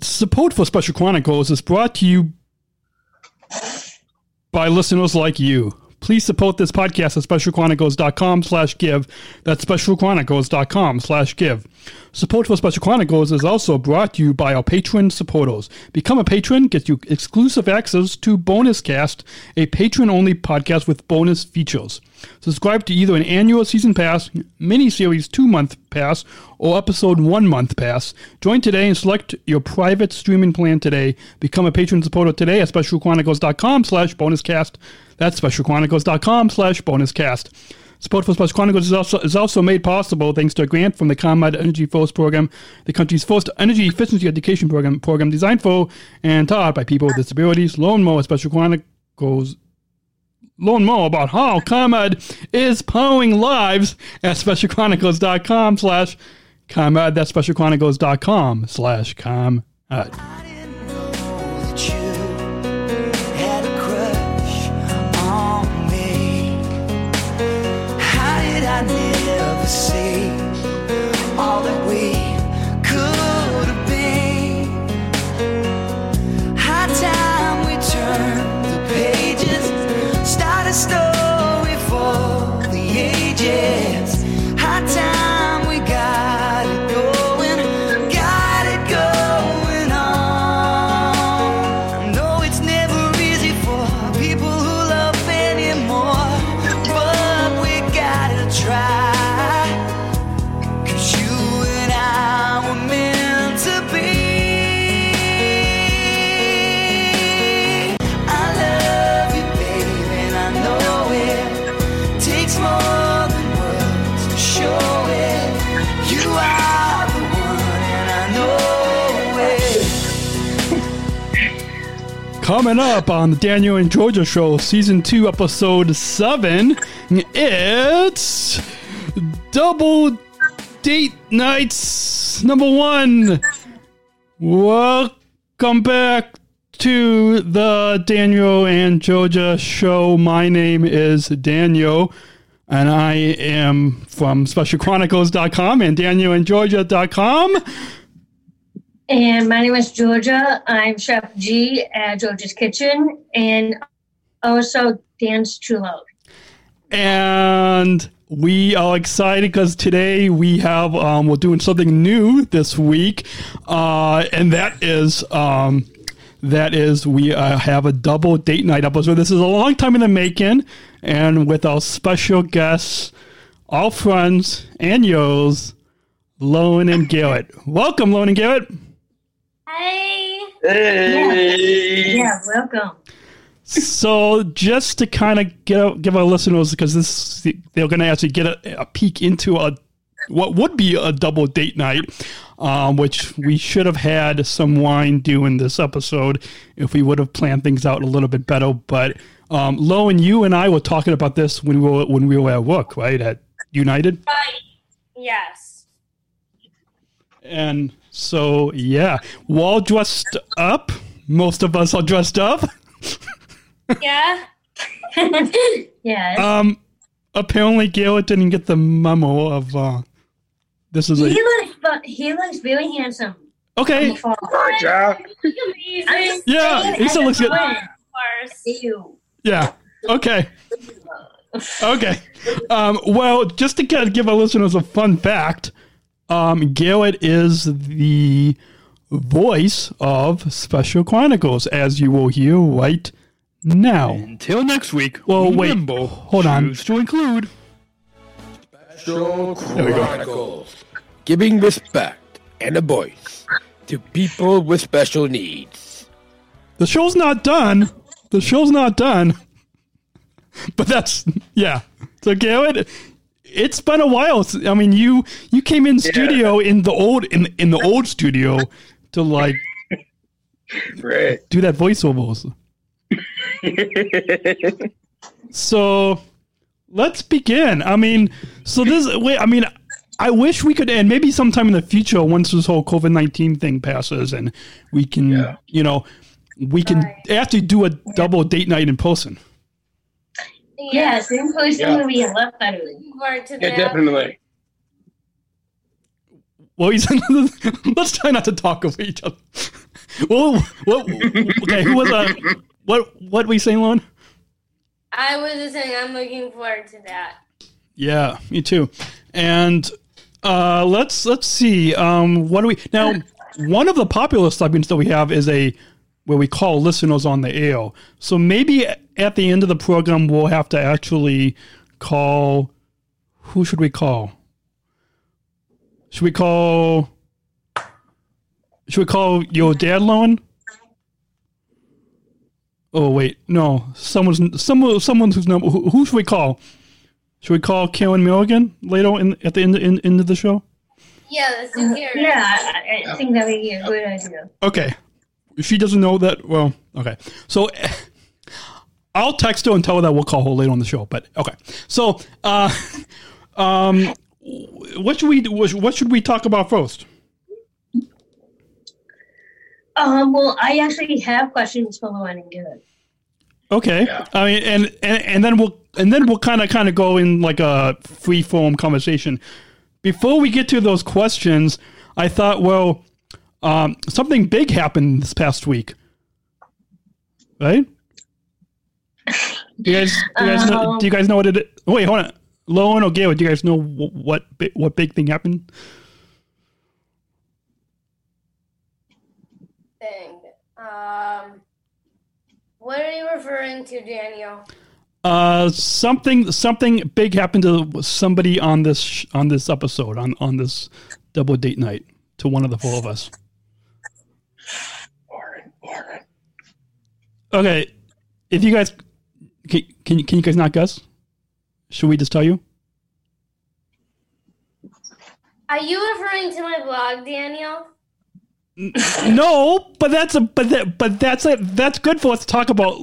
support for Special Chronicles is brought to you by listeners like you. Please support this podcast at specialchronicles.com slash give. That's specialchronicles.com slash give. Support for Special Chronicles is also brought to you by our patron supporters. Become a patron, get you exclusive access to Bonus Cast, a patron-only podcast with bonus features. Subscribe to either an annual season pass, mini-series two-month pass, or episode one-month pass. Join today and select your private streaming plan today. Become a patron supporter today at specialchronicles.com slash bonuscast. That's specialchronicles.com slash bonuscast. Support for Special Chronicles is also, is also made possible thanks to a grant from the ComEd Energy Force Program, the country's first energy efficiency education program, program designed for and taught by people with disabilities. Learn more at Special Chronicles. Learn more about how ComEd is powering lives at specialchronicles.com slash ComEd. That's specialchronicles.com slash ComEd. Pages, Coming up on the Daniel and Georgia Show, Season 2, Episode 7, it's Double Date Nights Number 1. Welcome back to the Daniel and Georgia Show. My name is Daniel, and I am from SpecialChronicles.com and DanielAndGeorgia.com. And my name is Georgia. I'm Chef G at Georgia's Kitchen and also Dan's Chulo. and we are excited because today we have um, we're doing something new this week, uh, and that is um, that is we uh, have a double date night episode. This is a long time in the making, and with our special guests, all friends and yours, Lauren and Garrett. Welcome, Lauren and Garrett. Hey. Hey! Yeah, welcome. so just to kind of get give our listeners because this they're going to actually get a, a peek into a what would be a double date night um, which we should have had some wine doing this episode if we would have planned things out a little bit better but um, Lo and you and I were talking about this when we were when we were at work right at United Right. Yes. and so yeah we're all dressed up most of us are dressed up Yeah. yeah. Um, apparently Garrett didn't get the memo of uh, this is he a looks fu- he looks very handsome. okay. from afar. Good job. Amazing. I'm just Yeah, he still looks good. friend. Of Yeah. Okay. Okay. Um, well, just to kind of give our listeners a fun fact, um, Garrett is the voice of Special Chronicles, as you will hear right now. Until next week. Well, wait. Hold on. choose to include. Special Chronicles. Giving respect and a voice to people with special needs. The show's not done. The show's not done. But that's yeah. So Garrett, it's been a while. I mean, you you came in studio in the old in in the old studio to like Right. do that voiceovers. So let's begin. I mean, so this wait. I mean, I wish we could, and maybe sometime in the future, once this whole COVID nineteen thing passes, and we can, Yeah. you know, we can Right. actually do a double date night in person. Yes, in person Yeah. would be a lot better. Forward to Yeah, that. definitely. Well, he's let's try not to talk over each other. Well, what? Okay, who was uh, what? What we saying, Lauren? I was just saying I'm looking forward to that. Yeah, me too. And uh, let's let's see. Um, what do we now? One of the popular segments that we have is a where we call listeners on the air. So maybe at the end of the program we'll have to actually call. Who should we call? Should we call? Should we call your dad, Lauren? Oh wait, no. Someone's someone someone who's number. Who, who should we call? Should we call Karen Milligan later in at the end, in, end of the show? Yeah, let's do here. Yeah, I, I think that would be a good idea. Okay. If she doesn't know that, well, okay. So I'll text her and tell her that we'll call her later on the show. But okay. So, uh, um, what should we do? What should we talk about first? Um, well, I actually have questions for Lauren and Good. Okay. Yeah. I mean, and, and and then we'll and then we'll kind of kind of go in like a free form conversation. Before we get to those questions, I thought, well, um, something big happened this past week, right? Do you guys, do you guys, know, do you guys know what it? Is? Wait, hold on. Lauren or Gail, do you guys know wh- what what big thing happened? Thing. Um, what are you referring to, Daniel? Uh, something something big happened to somebody on this sh- on this episode on on this double date night to one of the four of us. Okay, if you guys can, can you can you guys not guess? Should we just tell you? Are you referring to my blog, Daniel? No, but that's a but that but that's a that's good for us to talk about.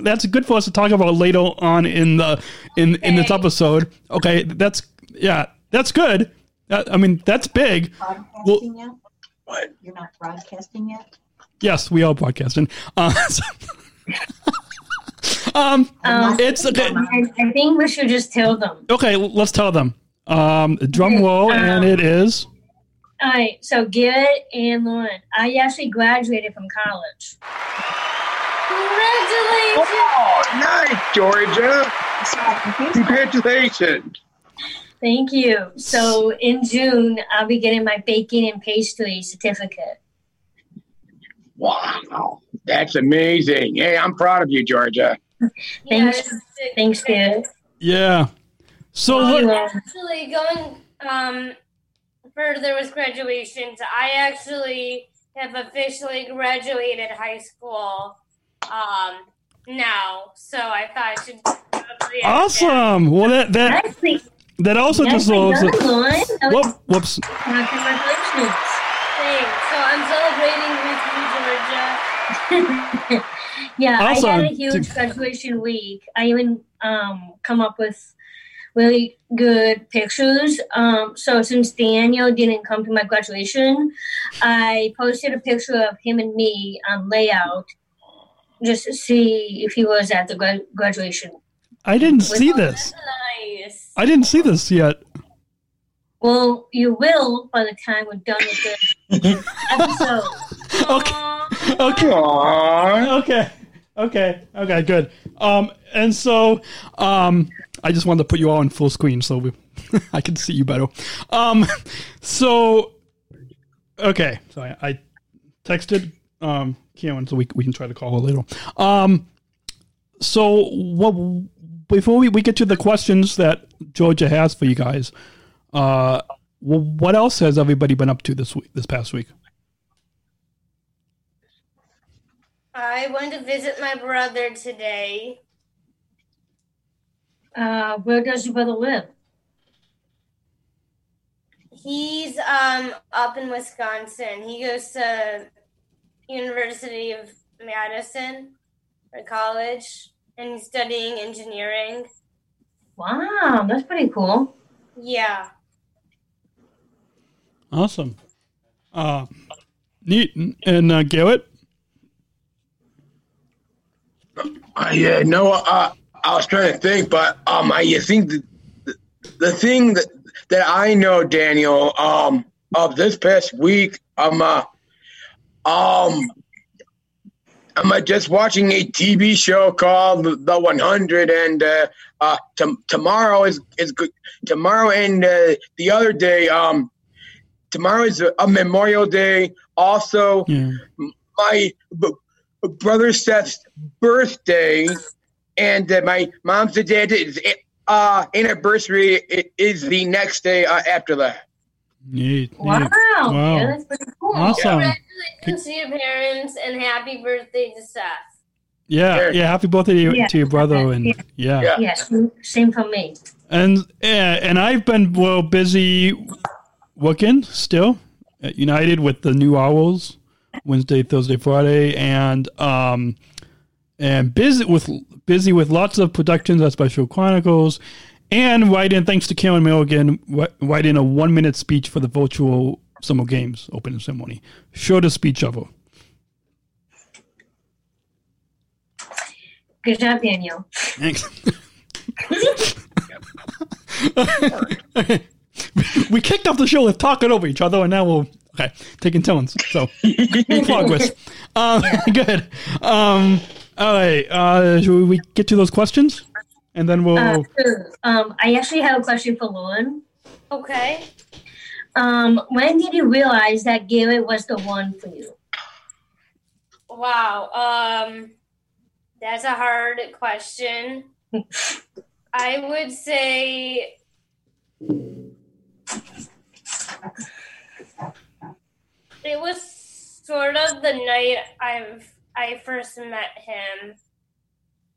That's good for us to talk about later on in the in in this episode. Okay, that's yeah, that's good. That, I mean, that's big. Broadcasting yet? What? You're not broadcasting yet? Yes, we are podcasting. Uh, so- um, Um, it's okay. I, I think we should just tell them. Okay, let's tell them. Um, drum roll, and it is. All right, so Garrett and Lauren, I actually graduated from college. Congratulations! Oh, nice, Georgia. Congratulations. Thank you. So in June, I'll be getting my baking and pastry certificate. Wow. That's amazing. Hey, I'm proud of you, Georgia. Thanks. it's- Thanks, Garrett. Yeah. So Thank you, look, Actually, going um further with graduations, I actually have officially graduated high school um now, so I thought I should. awesome. Well, that that Nicely, that also just nicely shows. done, Lauren. Whoop, whoops. congratulations. Thanks. So I'm celebrating with you, Georgia. Yeah, I had a huge graduation week. I even um, come up with really good pictures. Um, so since Daniel didn't come to my graduation, I posted a picture of him and me on layout just to see if he was at the gra- graduation. I didn't see this. Nice. I didn't see this yet. Well, you will by the time we're done with this episode. Okay. Okay. Aww. Okay. Okay. Okay. Good. Um, and so, um, I just wanted to put you all in full screen so we, I can see you better. Um, so, okay. So I, I texted um Karen so we we can try to call her later. Um, so what before we, we get to the questions that Georgia has for you guys, uh, wh- what else has everybody been up to this week? This past week? I went to visit my brother today. Uh, where does your brother live? He's um up in Wisconsin. He goes to University of Madison for college and he's studying engineering. Wow, that's pretty cool. Yeah. Awesome. Uh, neat. And uh, Garrett? Uh, yeah, no, uh, I was trying to think, but um, I think the, the, the thing that that I know, Daniel, um, of this past week, um, uh, um, I'm uh, just watching a TV show called The 100, and uh, uh, t- tomorrow is is good. Tomorrow and uh, the other day, um, tomorrow is a, a Memorial Day. Also, Yeah. my b- brother Seth's birthday, and uh, my mom's and dad is uh anniversary is the next day uh, after that. Neat. Wow. neat. Wow. Yeah, that's pretty cool. Awesome. Congratulations to your parents and happy birthday to Seth. Yeah, yeah. Happy birthday to, your- Yeah. to your brother, and Yeah. yeah, Yeah. Yes, same for me. and yeah, and I've been well busy working still at United with the new hours, Wednesday, Thursday, Friday, and um, and busy with busy with lots of productions at Special Chronicles, and writing. Thanks to Karen Milligan, wri- writing a one minute speech for the virtual Summer Games opening ceremony. Shortest speech ever. Good job, Daniel. Thanks. we kicked off the show with talking over each other, and now we'll okay taking turns. So progress. Um, good. Um, all right. Uh, should we get to those questions, and then we'll. Uh, sure. um, I actually have a question for Lauren. Okay. Um, when did you realize that Garrett was the one for you? Wow. Um, that's a hard question. I would say it was sort of the night I've I first met him.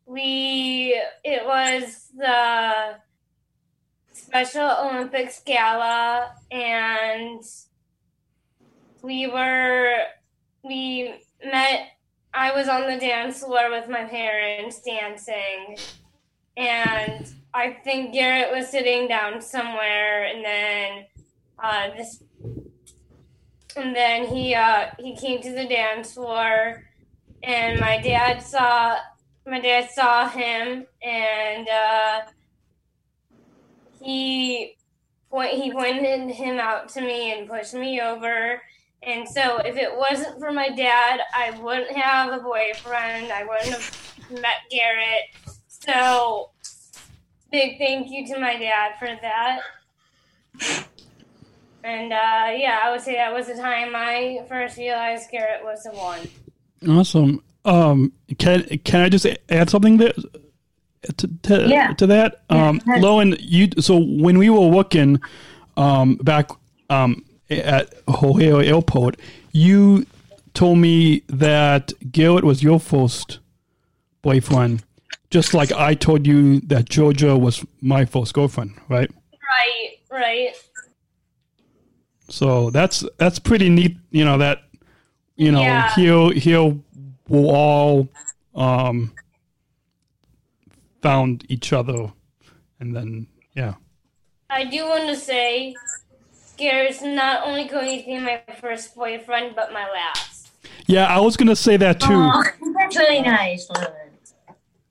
We it was the Special Olympics gala and we were we met I was on the dance floor with my parents dancing and I think Garrett was sitting down somewhere and then uh, this and then he uh, he came to the dance floor and my dad saw my dad saw him and uh, he point he pointed him out to me and pushed me over and so if it wasn't for my dad, I wouldn't have a boyfriend. I wouldn't have met Garrett. So big thank you to my dad for that. And uh, yeah, I would say that was the time I first realized Garrett was the one. Awesome. Um, can can I just add something there to to, Yeah. to that? Yeah, Um. Lauren, you so when we were working um, back um, at O'Hare Airport, you told me that Garrett was your first boyfriend, just like I told you that Georgia was my first girlfriend, right? Right, right. So that's that's pretty neat. You know that you know Yeah. here here we'll all um found each other, and then yeah. I do want to say Garrett's not only going to be my first boyfriend, but my last. Yeah, I was gonna say that too. Oh, that's really nice.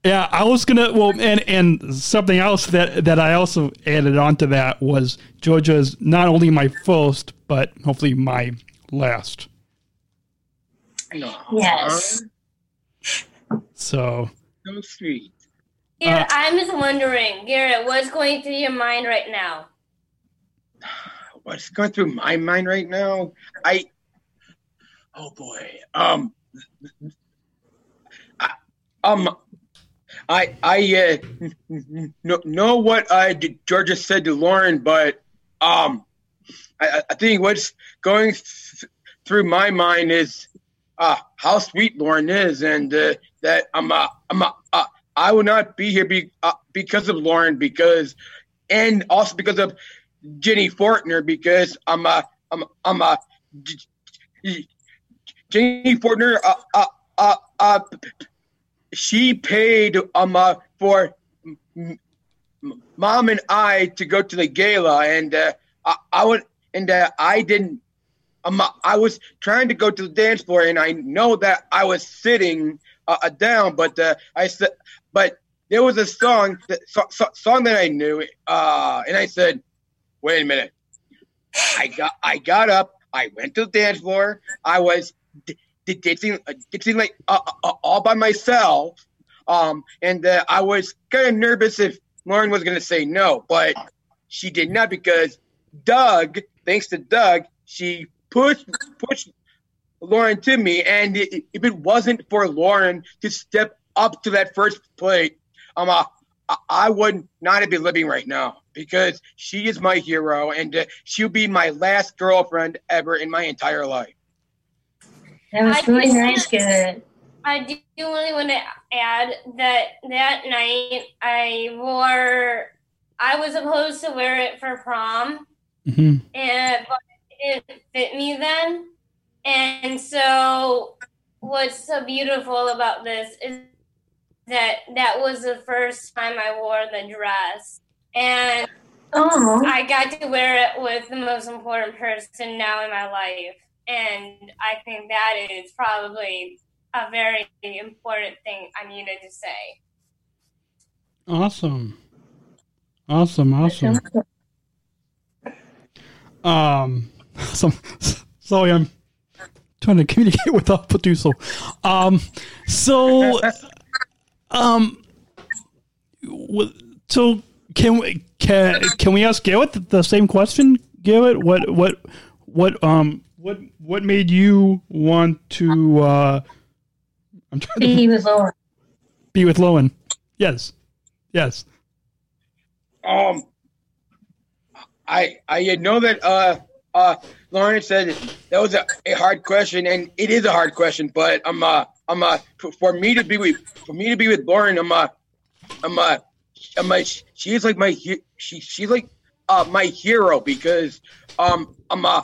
Yeah, I was gonna. Well, and and something else that that I also added on to that was Georgia's not only my first, but hopefully my last. Yes. So So sweet. Garrett, I'm just wondering, Garrett, what's going through your mind right now? What's going through my mind right now? I. Oh boy. Um. I, um. I I uh, know, know what uh, Georgia said to Lauren, but um, I, I think what's going th- through my mind is uh, how sweet Lauren is, and uh, that I'm uh, I'm uh, I will not be here be, uh, because of Lauren, because and also because of Jenny Fortner, because I'm uh, I'm I'm J- Jenny Fortner uh, uh, uh, uh, she paid um uh, for mom and I to go to the gala, and uh, I, I would and uh, I didn't. Um, I was trying to go to the dance floor, and I know that I was sitting uh, uh, down, but uh, I said, but there was a song that so, so, song that I knew, uh, and I said, wait a minute. I got I got up. I went to the dance floor. I was d- did dancing, uh, dancing like uh, uh, all by myself. Um, and uh, I was kind of nervous if Lauren was going to say no, but she did not because Doug, thanks to Doug, she pushed pushed Lauren to me, and i- if it wasn't for Lauren to step up to that first plate, um, uh, I- would not been living right now because she is my hero, and uh, she'll be my last girlfriend ever in my entire life. That was I really just- nice, good. I do really want to add that that night I wore. I was supposed to wear it for prom, hmm and but it didn't fit me then. And so, what's so beautiful about this is that that was the first time I wore the dress, and Oh, I got to wear it with the most important person now in my life. And I think that is probably a very important thing I needed to say. Awesome. Awesome. Awesome. Um, so, sorry, I'm trying to communicate with our producer. Um, so, um, so can we can can we ask Garrett the same question? Garrett, what what what um what what made you want to? uh I'm trying to he was lower. be with Lauren. Yes, yes. Um, I I know that uh uh Lauren said that was a, a hard question, and it is a hard question. But I'm uh I'm uh for, for me to be with for me to be with Lauren, I'm uh I'm uh I'm uh, she is like my she she's like uh my hero because um I'm uh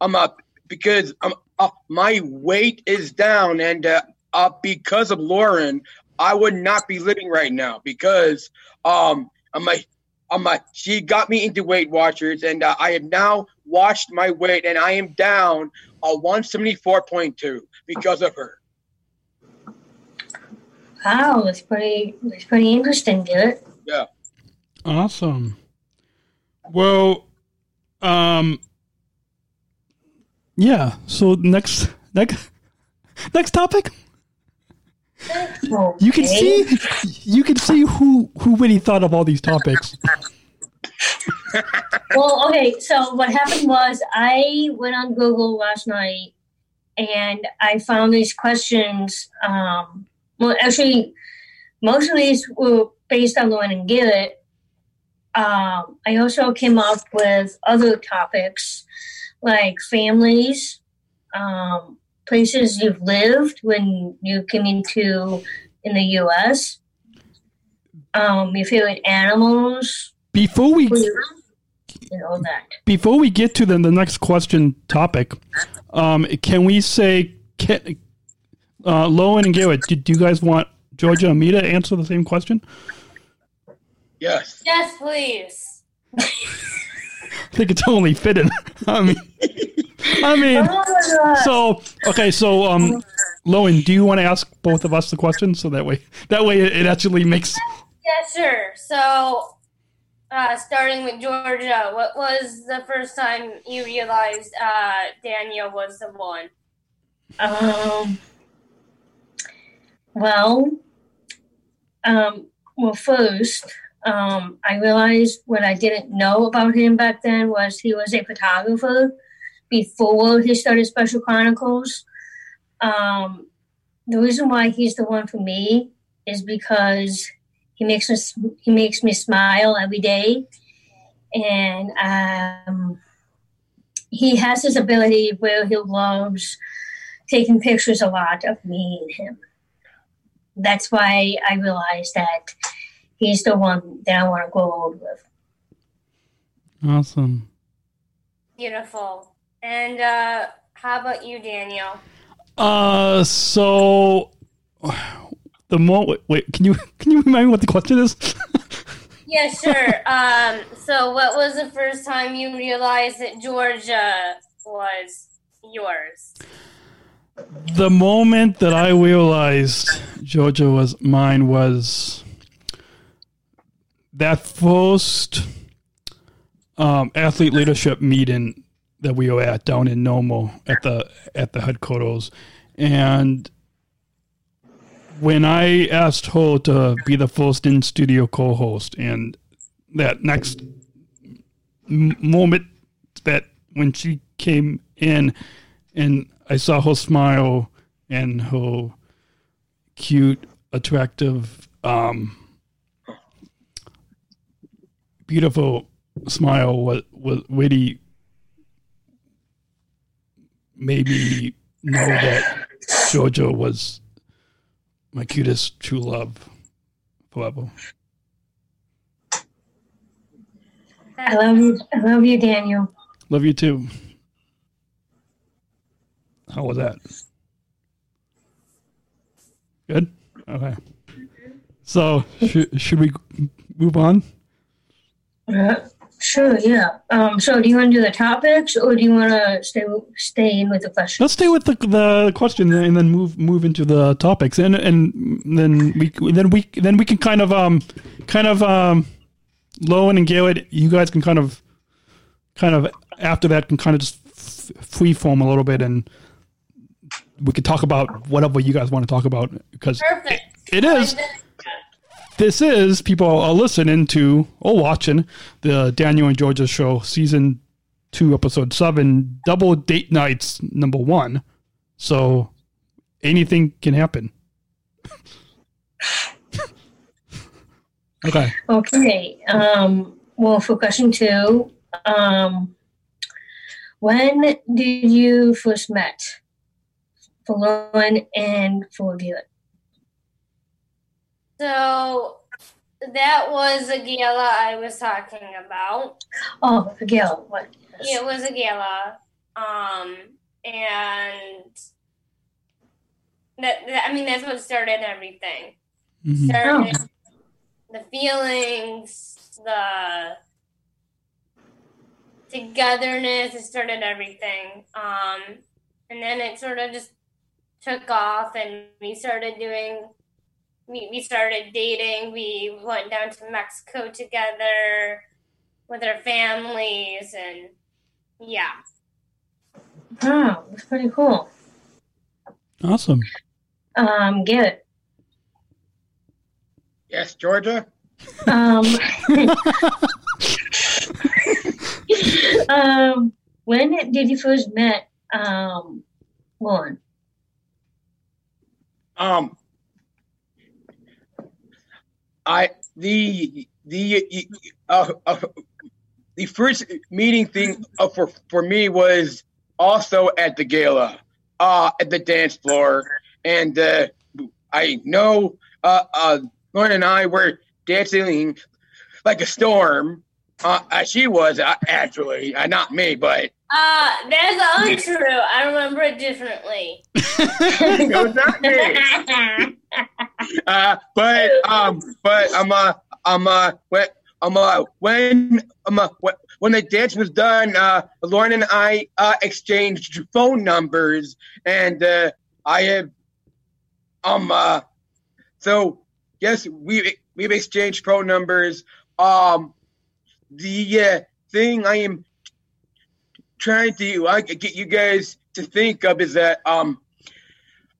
I'm uh because um uh, my weight is down and uh, uh because of Lauren I would not be living right now because um I'm a I'm a, she got me into Weight Watchers, and uh, I have now watched my weight, and I am down a 174.2 because of her. Wow, that's pretty. That's pretty interesting, dude. Yeah. Awesome. Well, um, yeah. So next, next, next topic. You can see, you can see who who really thought of all these topics. Well, okay. So what happened was I went on Google last night and I found these questions. Um, well, actually, most of these were based on Lauren and Garrett. Um, I also came up with other topics like families, um, places you've lived when you came into in the U.S. Um, your favorite animals, Before we food, you know that. before we get to the, the next question topic, um, can we say, can, uh, Lauren and Garrett, do, do you guys want Georgia and me to answer the same question? Yes. Yes, please. I think it's only fitting. I mean, I mean, so okay, so um, Lauren, do you want to ask both of us the question so that way that way it, it actually makes Yeah, sure. So, uh, starting with Georgia, what was the first time you realized uh, Daniel was the one? Um, well, um, well, first, um, I realized what I didn't know about him back then was he was a photographer before he started Special Chronicles. Um, the reason why he's the one for me is because he makes us he makes me smile every day, and um, he has this ability where he loves taking pictures a lot of me and him. That's why I realized that he's the one that I want to go old with. awesome. Beautiful. And uh, how about you, Daniel? Uh, so the mo wait, wait, can you can you remind me what the question is? Yeah, sure. um, so, what was the first time you realized that Georgia was yours? the moment that I realized Georgia was mine was that first um, athlete leadership meeting that we were at down in Normal at the at the headquarters, and when I asked her to be the first in studio co host, and that next moment that when she came in and I saw her smile and her cute, attractive, um, beautiful smile was, was made me know that Georgia was my cutest true love forever. I love you. I love you, Daniel. Love you too. How was that? Good? Okay. So, should, should we move on? Uh, sure, yeah. Um, so do you want to do the topics or do you want to stay stay in with the question? Let's stay with the the question and then move move into the topics and and then we then we then we can kind of um kind of um Lauren and Garrett, you guys can kind of kind of after that can kind of just free form a little bit and we could talk about whatever you guys want to talk about because Perfect. it is this is people are listening to or watching the Daniel and Georgia show season two episode seven double date nights number one so anything can happen okay Okay. Um, well, for question two, um, when did you first met for Lauren and for Garrett? So that was a gala I was talking about. Oh, for Garrett. What? It was a gala. Um, and that, that I mean that's what started everything. Mhm. Started the feelings, the togetherness, it started everything. Um, and then it sort of just took off and we started doing we, we started dating. We went down to Mexico together with our families and yeah. Wow, that's pretty cool. awesome Um, Garrett. Yes, Georgia. Um, um, when did you first met um, Lauren? Um, I the the uh, uh, the first meeting thing uh, for for me was also at the gala, uh, at the dance floor, and uh, I know uh, uh, Lauren and I were dancing like a storm. Uh, she was uh, actually, uh, not me, but Uh, that's untrue. I remember it differently. it was not me. Uh, but um, but um, uh, um, uh, when um, uh, when um, uh, when, when the dance was done, uh, Lauren and I uh, exchanged phone numbers, and uh, I have um, uh, so yes, we we've exchanged phone numbers. Um, the uh, thing I am trying to I get you guys to think of is that um,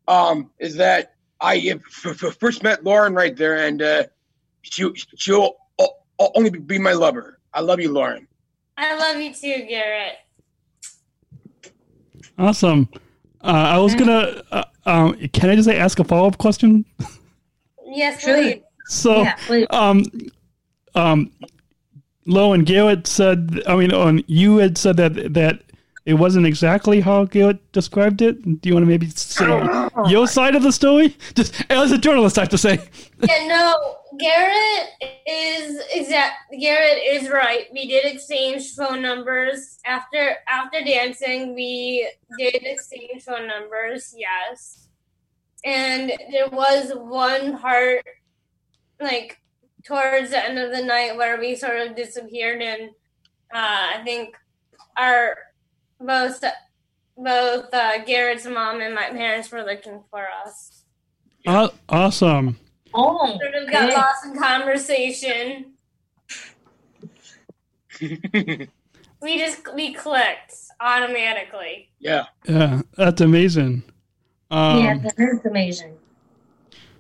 um, is that I have f- f- first met Lauren right there, and uh, she she'll o- o- only be my lover. I love you, Lauren. I love you too, Garrett. awesome uh, i was gonna uh, um, can i just ask a follow-up question Yes, please. so Yeah, please. um um Lo and Garrett said I mean on you had said that that it wasn't exactly how Garrett described it. Do you want to maybe say your side of the story? Just as a journalist I have to say. Yeah, no, Garrett is exact. Garrett is right. We did exchange phone numbers after after dancing. We did exchange phone numbers. Yes, and there was one part, like towards the end of the night, where we sort of disappeared, and uh, I think our both both uh, Garrett's mom and my parents were looking for us. Aw awesome. Oh, Sort of got okay. lost in conversation. We just we clicked automatically. yeah. Yeah, that's amazing. Um, yeah, that is amazing.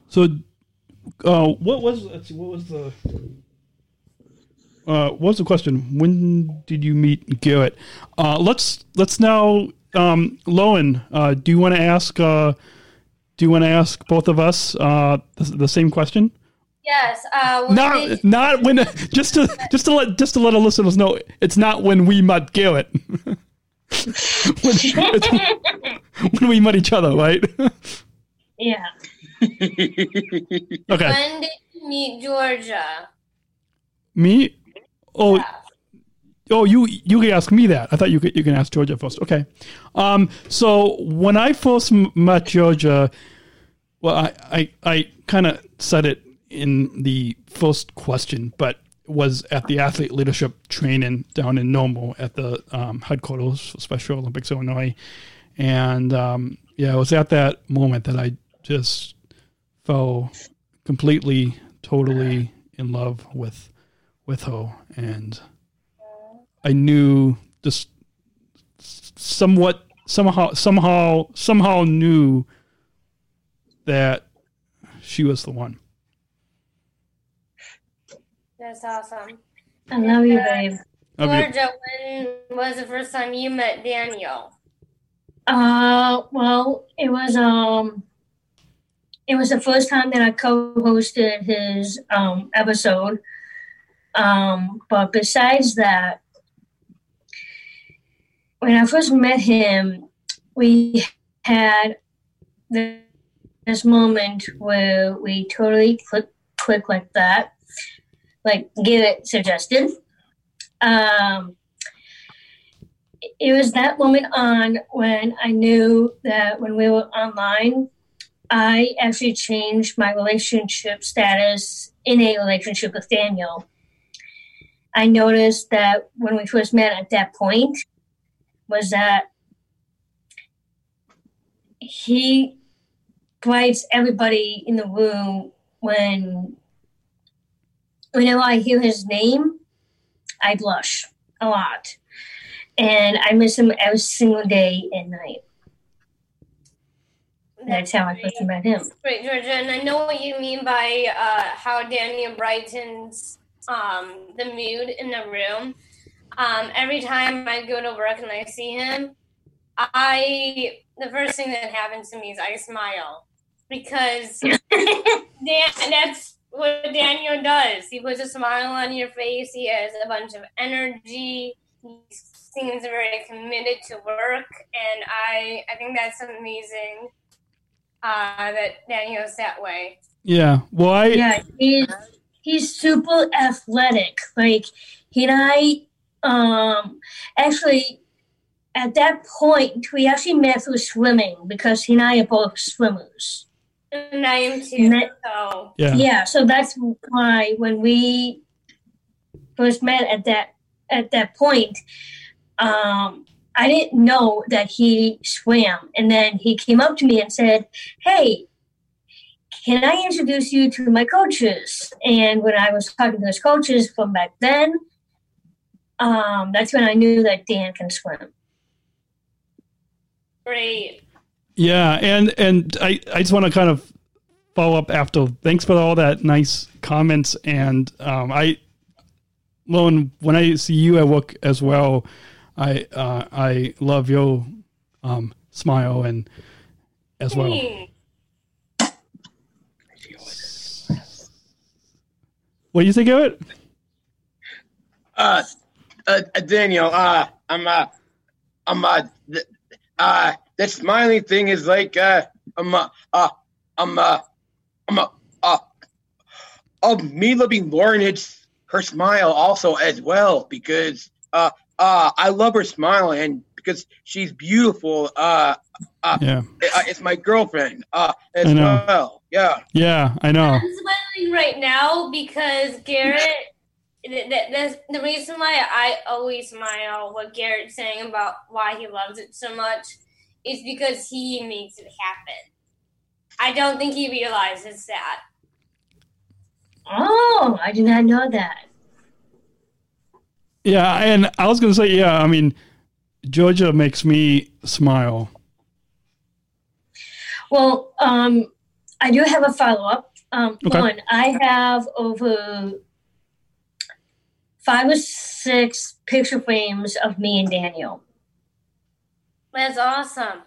So, uh, what was let's see, what was the uh, what was the question? When did you meet Garrett? Uh, let's let's now, um, Lauren. Uh, do you want to ask? Uh, do you want to ask both of us uh, the, the same question? Yes. Uh, Not did- not when just to just to let just to let our listeners know it's not when we met Garrett. when, when we met each other, right? Yeah. okay. when did you meet Georgia? Me? Oh, Yeah. oh, you you can ask me that. I thought you could, you can ask Georgia first. Okay. Um. So when I first met Georgia, well, I I, I kind of said it in the first question, but was at the athlete leadership training down in Normal at the um, headquarters for Special Olympics Illinois, and um, yeah, it was at that moment that I just fell completely, totally in love with with her, and I knew just somewhat somehow somehow somehow knew that she was the one. That's awesome. I love you, babe. Love you. Georgia, when was the first time you met Daniel? Uh, well, it was um, it was the first time that I co-hosted his um episode. Um, but besides that, when I first met him, we had this moment where we totally click click like that, like get it suggested. Um, it was that moment on when I knew that when we were online, I actually changed my relationship status in a relationship with Daniel. I noticed that when we first met at that point was that he brights everybody in the room when whenever I hear his name, I blush a lot and I miss him every single day and night. That's how I first met him. Great, Georgia, and I know what you mean by uh, how Daniel brightens um, the mood in the room. Um, every time I go to work and I see him, I the first thing that happens to me is I smile because Dan, that's what Daniel does. He puts a smile on your face. He has a bunch of energy. He seems very committed to work, and I I think that's amazing uh, that Daniel's that way. Yeah. Well, I Yeah, he's he's super athletic. Like he and I, um, actually, at that point, we actually met through swimming because he and I are both swimmers. And I am too. That- So yeah. Yeah, so that's why when we first met at that at that point, um, I didn't know that he swam, and then he came up to me and said, "Hey, can I introduce you to my coaches?" And when I was talking to his coaches from back then, um, that's when I knew that Dan can swim. great. Yeah, and and I I just want to kind of follow up after. Thanks for all that nice comments, and um, I, Lauren, when I see you at work as well, I uh, I love your um, smile and as well. What do you think of it? Uh, uh, Daniel, uh, I'm, uh, I'm, uh, th- uh, smiling thing is like, uh, I'm, uh, uh I'm, uh, I'm, uh, uh, of me loving Lauren, it's her smile also as well because, uh, uh, I love her smile and because she's beautiful, uh, Yeah, uh, it's my girlfriend, uh, as well. Yeah. yeah, I know. I'm smiling right now because Garrett. The, the, the, the reason why I always smile, what Garrett's saying about why he loves it so much, is because he makes it happen. I don't think he realizes that. Oh, I did not know that. Yeah, and I was gonna say, yeah, I mean, Georgia makes me smile. Well, um, I do have a follow up. Um, Okay. One, I have over five or six picture frames of me and Daniel. That's awesome.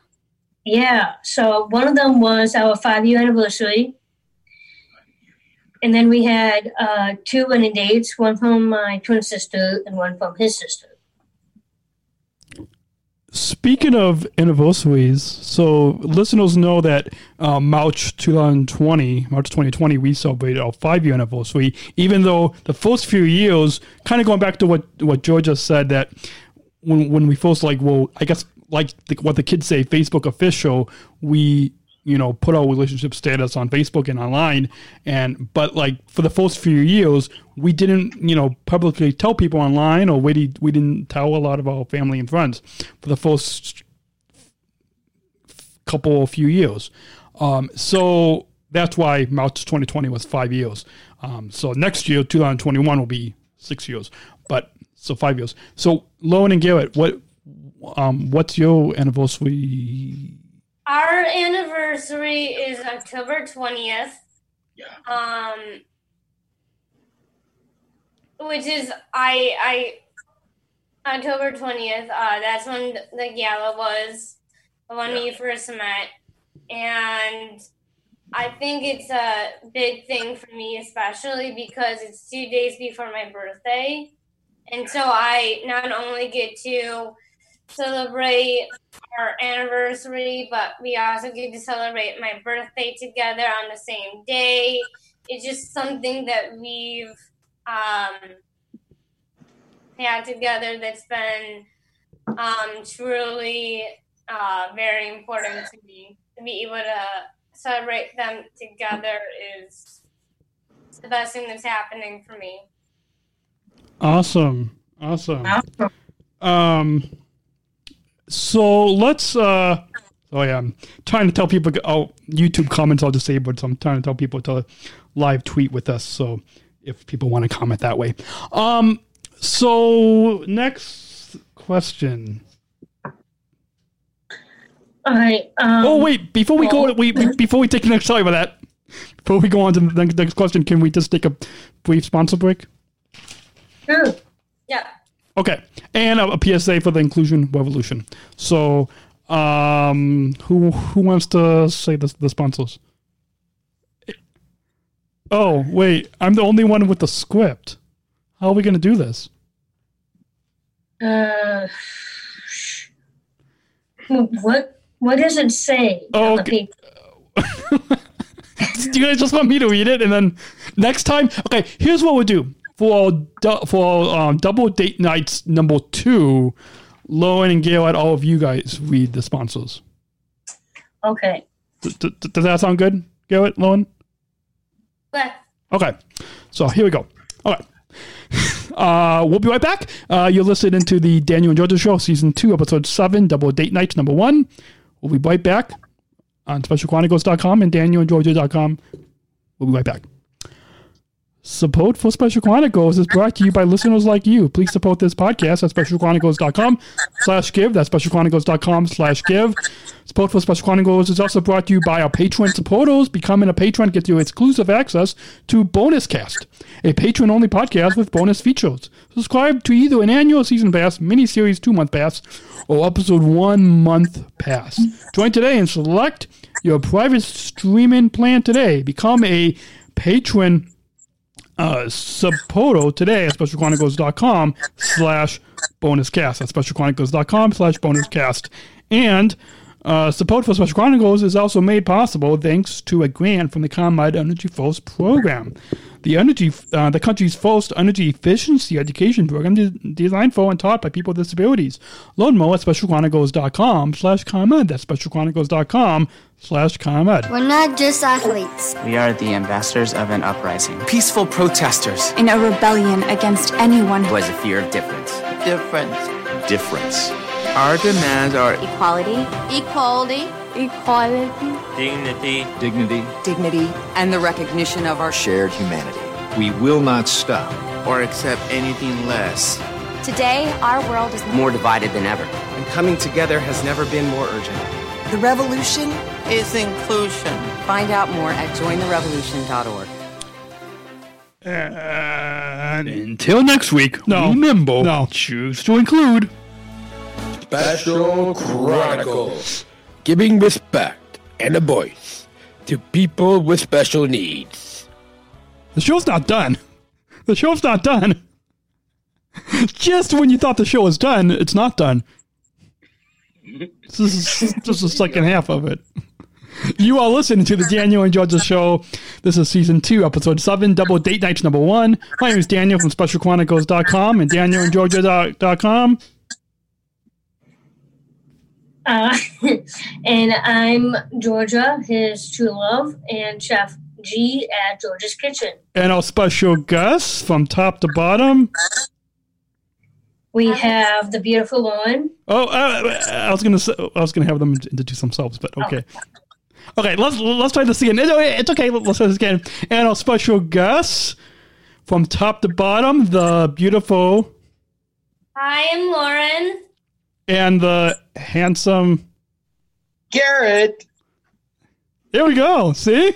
Yeah. So one of them was our five year anniversary. And then we had uh, two wedding dates, one from my twin sister and one from his sister. Speaking of anniversaries, so listeners know that uh, March 2020, March 2020, we celebrated our five year anniversary. Even though the first few years, kind of going back to what what Georgia said, that when when we first like, well, I guess like the, what the kids say, Facebook official, we you know put our relationship status on Facebook and online, and but like for the first few years, we didn't you know publicly tell people online, or we did, we didn't tell a lot of our family and friends for the first couple of few years. Um, so that's why March 2020 was five years. Um, so next year, 2021 will be six years, but so five years. So Lowen and Garrett, what um, what's your anniversary? Our anniversary is October 20th. Yeah. Um which is I I October 20th. Uh that's when the gala was the when we first met and I think it's a big thing for me especially because it's 2 days before my birthday. And so I not only get to celebrate our anniversary, but we also get to celebrate my birthday together on the same day. It's just something that we've um, had together that's been um, truly uh, very important to me. To be able to celebrate them together is the best thing that's happening for me. Awesome, awesome. Um, so let's. Uh, oh yeah, I'm trying to tell people. Oh, YouTube comments I'll disable, so I'm trying to tell people to live tweet with us. So if people want to comment that way. Um. So next question. All right. Um, Oh wait, before we go, we, we before we take the next. Sorry about that. Before we go on to the next- next question, can we just take a brief sponsor break? Sure. Yeah. Okay, and a, a PSA for the inclusion revolution. So, um, who who wants to say the the sponsors? Oh wait, I'm the only one with the script. How are we going to do this? Uh, what what does it say? Oh, okay. Do you guys just want me to read it and then next time? Okay, here's what we'll do for for um, double date nights number two. Lowen and Gail, let all of you guys read the sponsors. Okay. D- d- does that sound good, Garrett, Lowen? But Okay, so here we go. All right. Uh, we'll be right back. Uh, you're listening to the Daniel and Georgia Show, Season 2, Episode 7, Double Date Night, Number 1. We'll be right back on SpecialChronicles.com and DanielAndGeorgia.com. We'll be right back. Support for Special Chronicles is brought to you by listeners like you. Please support this podcast at specialchronicles.com slash give. That's specialchronicles.com slash give. Support for Special Chronicles is also brought to you by our Patreon supporters. Becoming a patron gets you exclusive access to Bonus Cast, a patron-only podcast with bonus features. Subscribe to either an annual season pass, mini-series two-month pass, or episode one-month pass. Join today and select your private streaming plan today. Become a patron uh, Sapoto today at specialchronicles.com slash bonus cast. That's specialchronicles.com slash bonus cast. And uh, support for Special Chronicles is also made possible thanks to a grant from the ComEd Energy First program. The energy, uh, the country's first energy efficiency education program de- designed for and taught by people with disabilities. Learn more at specialchronicles.com slash ComEd. That's specialchronicles.com slash ComEd. We're not just athletes. We are the ambassadors of an uprising. Peaceful protesters. in a rebellion against anyone Who has a fear of difference. Difference. difference. Our demands are equality, equality, equality, Dignity. dignity, dignity, and the recognition of our shared humanity. We will not stop. or accept anything less. Today, our world is More divided than ever. and coming together has never been more urgent. The revolution is inclusion. Find out more at jointherevolution.org. And until next week, No. remember, No. choose to include. Special Chronicles. Giving respect and a voice to people with special needs. The show's not done. The show's not done. Just when you thought the show was done, it's not done. This is just the second half of it. You are listening to the Daniel and Georgia Show. This is season two, episode seven, double date nights number one. My name is Daniel from SpecialChronicles.com and DanielAndGeorgia.com. Uh, and I'm Georgia, his true love, and Chef G at Georgia's Kitchen. And our special guests from top to bottom. We have the beautiful Lauren. Oh, uh, I was gonna say, I was gonna have them introduce themselves, but okay. Okay, let's let's try this again. It's okay. Let's try this again. And our special guests from top to bottom, the beautiful Hi, I'm Lauren. And the handsome Garrett. There we go. See?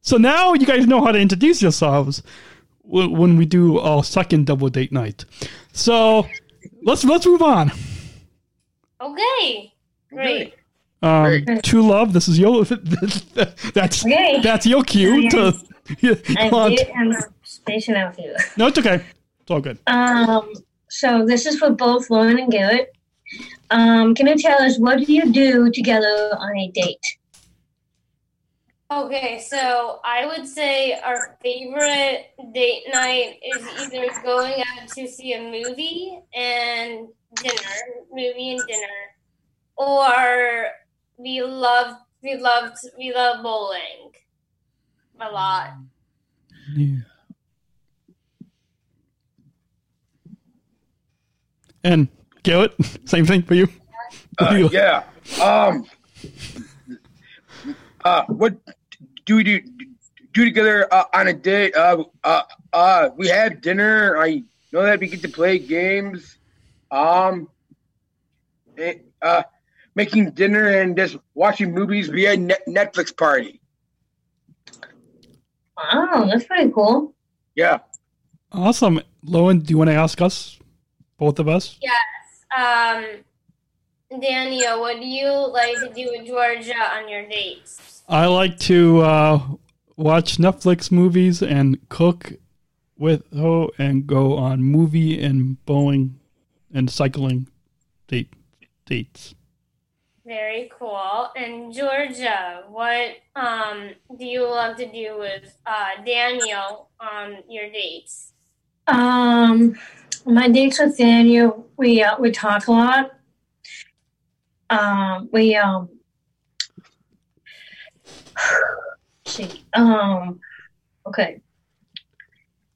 So now you guys know how to introduce yourselves when we do our second double date night. So let's let's move on. Okay. Great. Um, True love. This is your. That's Okay. that's your cue to. I'm, Come. I'm spacing out here. No, it's okay. It's all good. Um, so this is for both Lauren and Garrett. Um, can you tell us what do you do together on a date? Okay, so I would say our favorite date night is either going out to see a movie and dinner, movie and dinner, or we love we love we love bowling a lot. Yeah. And Garrett, same thing for you. Uh, you- yeah. Um. Uh, what do we do do together uh, on a date? Uh, uh, uh, we have dinner. I know that we get to play games. Um. eh, uh, making dinner and just watching movies via net- Netflix party. Wow, that's pretty cool. Yeah. Awesome, Lowen. Do you want to ask us, both of us? Yes. Um, Daniel, what do you like to do with Georgia on your dates? I like to uh, watch Netflix movies and cook with her and go on movie and bowling and cycling date dates. Very cool. And Georgia, what um do you love to do with uh, Daniel on your dates? Um, my dates with Daniel, we uh, we talk a lot. Um, we um, see, um, okay,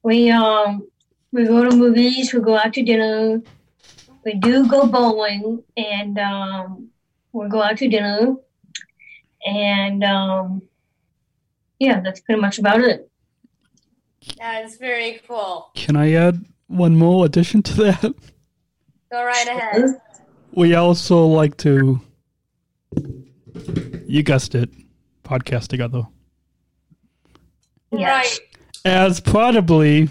we um, we go to movies, we go out to dinner, we do go bowling, and um, we go out to dinner, and um, yeah, that's pretty much about it. That's very cool. Can I add one more addition to that? Go right ahead. We also like to, you guessed it, podcast together. Right. As probably,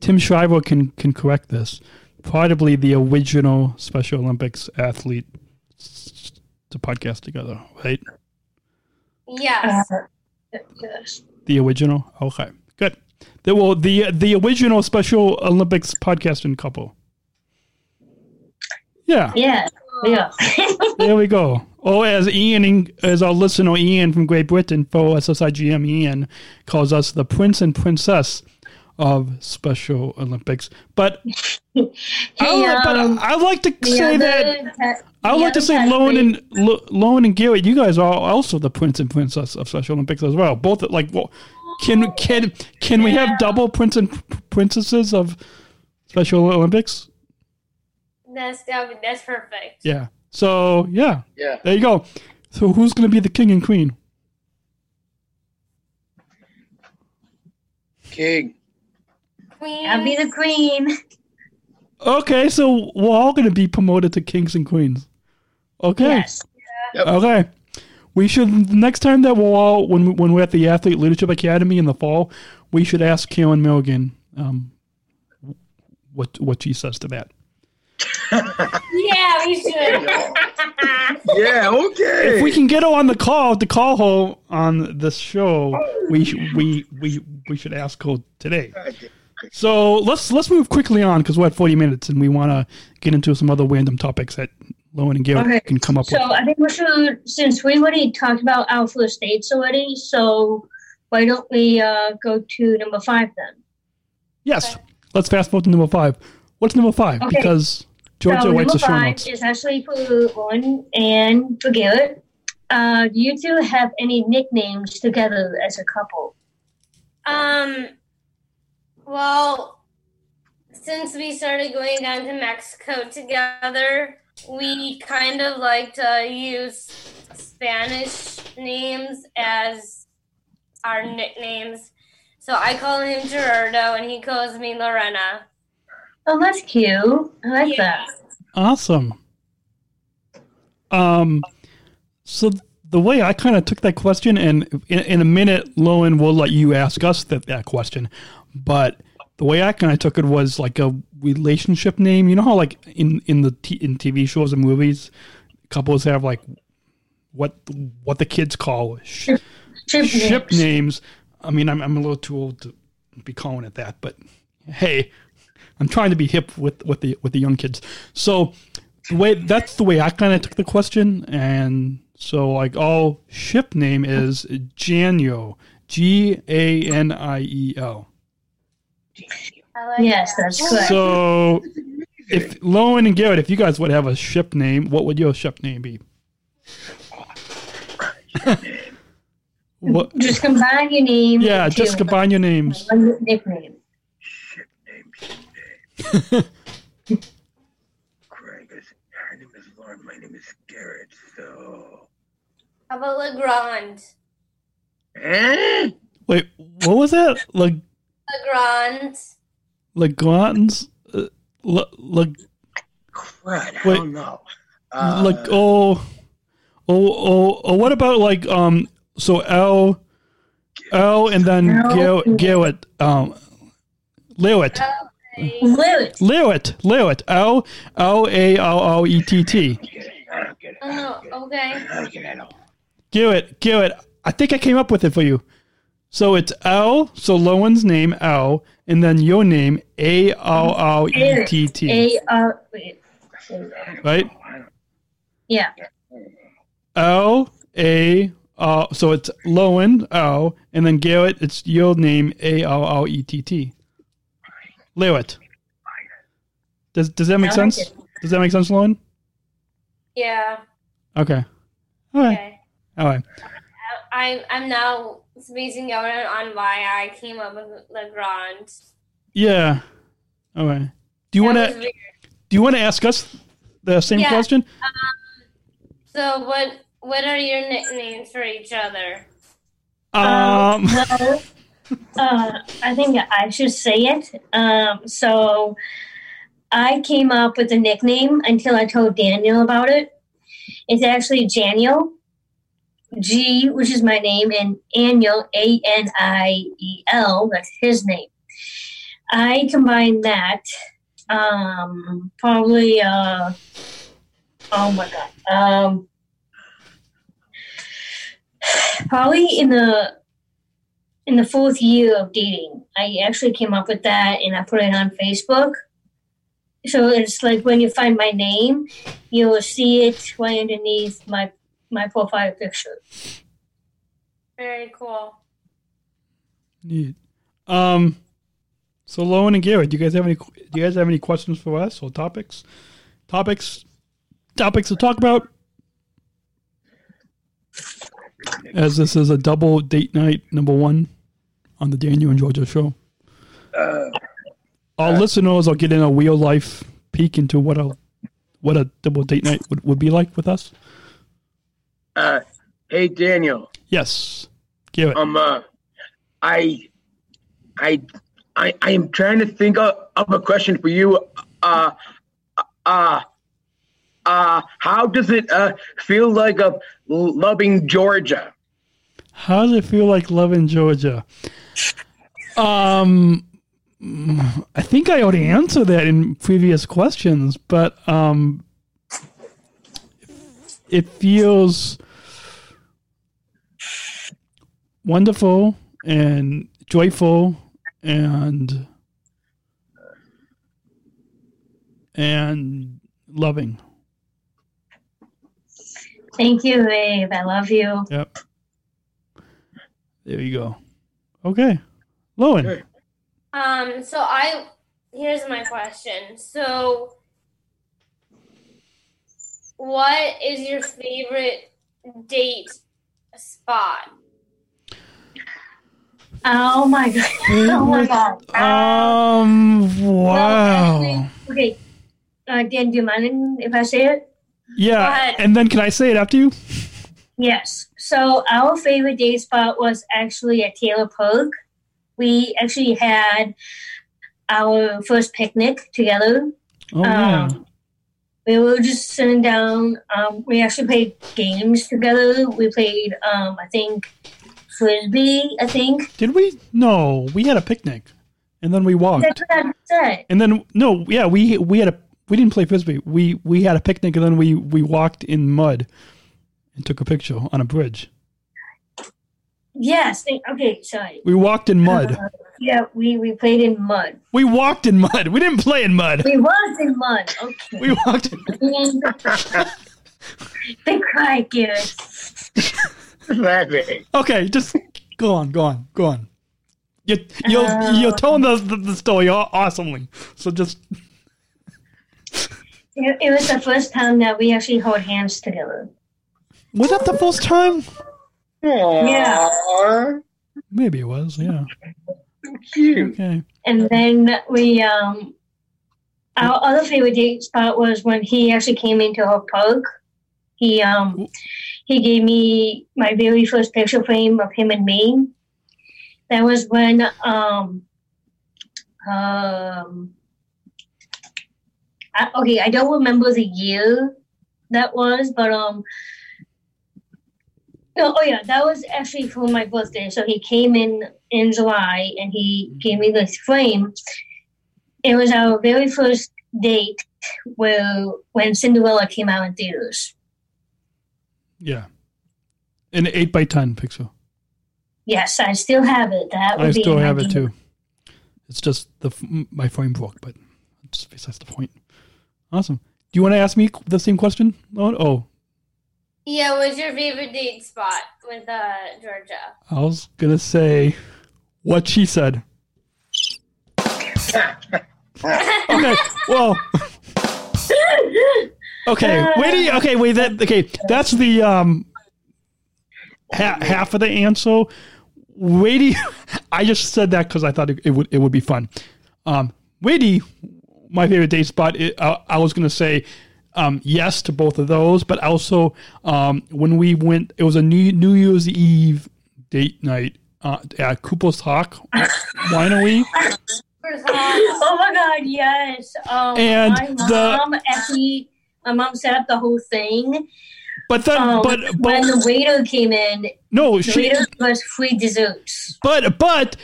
Tim Shriver can, can correct this, probably the original Special Olympics athlete to podcast together, right? Yes. yes. The original? Okay, good. The, well, the the original Special Olympics podcasting couple. Yeah. Yeah. Yeah. there we go. Or as Ian, as our listener Ian from Great Britain for SSIGM, Ian calls us the prince and princess of Special Olympics. But I, but um, I like to say other that I would like to say test and Lo- Lowen and Garrett, you guys are also the prince and princess of Special Olympics as well. Both like, well, can can can we have double prince and princesses of Special Olympics? That's that, would- that's perfect. Yeah. So yeah. Yeah. There you go. So who's going to be the king and queen? King. Queen. I'll be the queen. Okay, so we're all going to be promoted to kings and queens. Okay. Yes. Okay. We should next time that we're all when when we're at the Athlete Leadership Academy in the fall, we should ask Karen Milligan um, what what she says to that. yeah, we should. yeah, okay. If we can get her on the call, the call her on this show, we sh- we we we should ask her today. So let's let's move quickly on because we're at forty minutes and we want to get into some other random topics that Lowen and Garrett Okay. can come up So with. I think we should, since we already talked about Alpha States already, so why don't we uh, go to number five then? Yes, let's fast forward to number five. What's number five? Okay. Because Georgia so writes number the show five notes. is actually for Lauren and for Garrett. Uh, do you two have any nicknames together as a couple? Um, well, since we started going down to Mexico together, we kind of like to use Spanish names as our nicknames. So I call him Gerardo and he calls me Lorena. Oh, that's cute. I like that. Awesome. Um, so the way I kind of took that question, and in, in a minute, Lowen will let you ask us that, that question, but the way I kind of took it was like a relationship name. You know how like in in the t- in TV shows and movies, couples have like what what the kids call sh- Ship ship names. names. I mean, I'm I'm a little too old to be calling it that, but hey, I'm trying to be hip with with the with the young kids. So the way that's the way I kind of took the question, and so like all ship name is Janiel, G A N I E L. Yes, that's correct. So if Lowen and Garrett, if you guys would have a ship name, what would your ship name be? what? Just combine your names. Yeah, into just combine your names. one nickname. Craig is, her name is Lauren. My name is Garrett. So. How about Legrand? Eh? Wait, what was that? Like Legrand. Legrand's? Uh, le, le, Crud, I Wait. don't know. Uh, like oh, oh, oh, oh, what about like um? So L, L, and then L. Garrett, Garrett, um, Lewit, Lewis. Lewit, Lewit, L, L A L L E T T. Oh, okay. Garrett, Garrett, I think I came up with it for you. So it's L, so Lowen's name L, and then your name A L L E T T, A R. right? Yeah. L A uh so it's Lowen L and then Garrett it's your name A L L E T T. Lewit. Does does that make sense? Does that make sense, Lowen? Yeah. Okay. All right. Okay. All right. I I'm now spacing out on why I came up with Legrand. Yeah. All right. Do you want to do you want to ask us the same Yeah. question? So what what are your nicknames for each other? Um, well, uh, I think I should say it. Um, so I came up with a nickname until I told Daniel about it. It's actually Janiel, G, which is my name, and Aniel, A N I E L, that's his name. I combined that um, probably, uh, oh my God. Um, probably in the in the fourth year of dating i actually came up with that and i put it on facebook so it's like when you find my name you'll see it right underneath my my profile picture Very cool. Neat. Um so Lowen and Garrett, do you guys have any do you guys have any questions for us or topics? Topics topics to talk about? As this is a double date night number one on the Daniel and Georgia show. Uh, Our listeners will get in a real life peek into what a what a double date night would, would be like with us. Uh, hey, Daniel. Yes. Garrett. Um, uh, I, I, I, I am trying to think of, of a question for you. Uh, uh, uh, how does it uh, feel like uh, loving Georgia? How does it feel like loving Georgia? Um, I think I already answered that in previous questions, but um, it feels wonderful and joyful and and loving. Thank you, babe. I love you. Yep. There you go. Okay. Lowen. Um, so I here's my question. So what is your favorite date spot? Oh my god. Oh my god. Um wow. Okay. Uh, Dan, do you mind if I say it? Yeah. And then can I say it after you? Yes. So our favorite day spot was actually at Taylor Park. We actually had our first picnic together. Oh yeah. Um, we were just sitting down. Um, we actually played games together. We played, um, I think, frisbee. I think. Did we? No, we had a picnic, and then we walked. That's what I said. And then no, yeah, we we had a we didn't play frisbee. We we had a picnic, and then we we walked in mud and took a picture on a bridge. Yes. Okay. Sorry. We walked in mud. Uh, yeah, we we played in mud. We walked in mud. We didn't play in mud. We was in mud. Okay. We walked in. Big cry, Laughing. Okay, just go on, go on, go on. You you'll Uh, you're telling the, the the story awesomely. So just It, it was the first time that we actually held hands together. was that the first time? Yeah. Maybe it was. Yeah. Cute. Okay. And then we, um, our other favorite date spot was when he actually came into our park. He, um, he gave me my very first picture frame of him and me. That was when, um, um, I, okay, I don't remember the year that was, but, um, no, oh yeah, that was actually for my birthday. So he came in in July and he gave me this frame. It was our very first date where when Cinderella came out in theaters. Yeah. An eight by ten pixel. Yes, I still have it. That would I be still have it too. It's just the my frame broke, but it's besides the point. Awesome. Do you want to ask me the same question? Oh, oh, Yeah, what's your favorite date spot with uh, Georgia? I was gonna say what she said. okay. Well. Okay. Wait. Okay. Wait. That. Okay. That's the um. Ha- half of the answer. Wait. I just said that because I thought it, it would it would be fun. Um. Wait. My favorite date spot. It, uh, I was gonna say. Um, yes to both of those, but also um, when we went, it was a New, New Year's Eve date night uh, at Cooper's Hawk Winery. oh my god, yes. Um, And my the- mom actually, my mom set up the whole thing. But then, Um, but, when the waiter came in, no, the she, waiter was free desserts. but but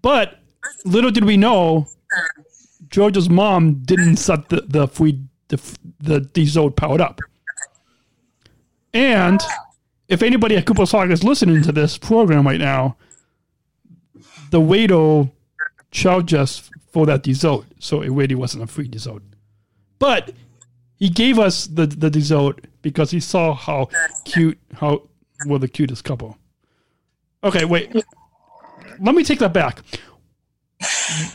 but little did we know, George's mom didn't set the the free the the dessert powered up. And if anybody at Cooper's Hawk is listening to this program right now, the waiter charged us for that dessert, so it really wasn't a free dessert. But he gave us the the dessert because he saw how cute how we're the cutest couple. Okay, wait. Let me take that back.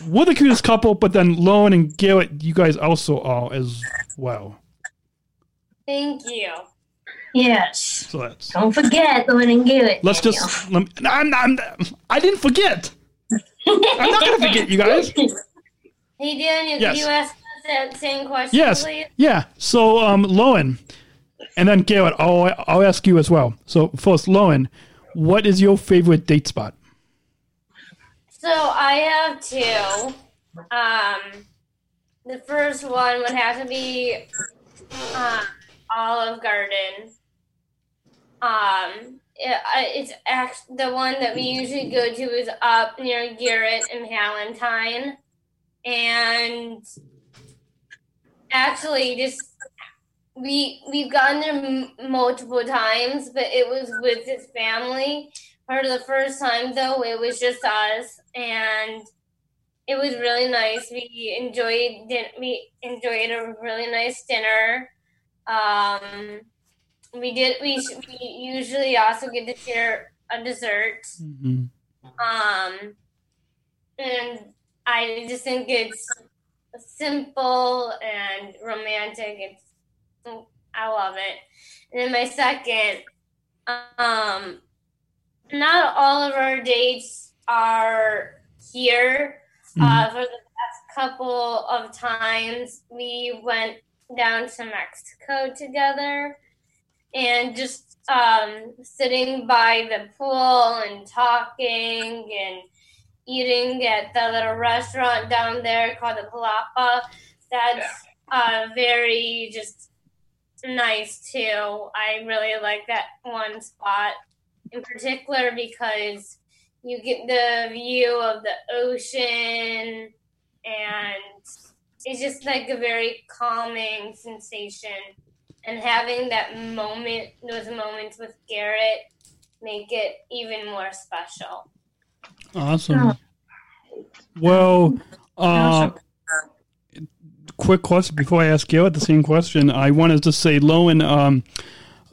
We're the cutest couple, but then Lone and Garrett, you guys also are as well. Thank you. Yes. So that's. Don't forget the one and Garrett. Let's just. Let me, no, I'm, I'm, I didn't forget. I'm not gonna forget you guys. Hey, Daniel, Yes. can you ask us that same question, Yes. please? Yeah. So, um, Lowen, and then Garrett, I'll, I'll ask you as well. So, first, Lowen, what is your favorite date spot? So I have two. Um, the first one would have to be uh, Olive Garden. Um, it, it's act the one that we usually go to is up near Garrett and Valentine, and actually just we we've gone there m- multiple times, but it was with his family. For the first time, though, it was just us, and it was really nice. We enjoyed din- we enjoyed a really nice dinner. Um, we did. We, we usually also get to share a dessert. Mhm. Um, and I just think it's simple and romantic. It's I love it. And then my second, um, not all of our dates are here. Uh, for the past couple of times, we went down to Mexico together and just um, sitting by the pool and talking and eating at the little restaurant down there called the Palapa. That's uh, very just nice too. I really like that one spot in particular because you get the view of the ocean and it's just like a very calming sensation and having that moment those moments with garrett make it even more special Awesome. Well, uh, quick question before I ask Garrett the same question. I wanted to say, Lowen, um,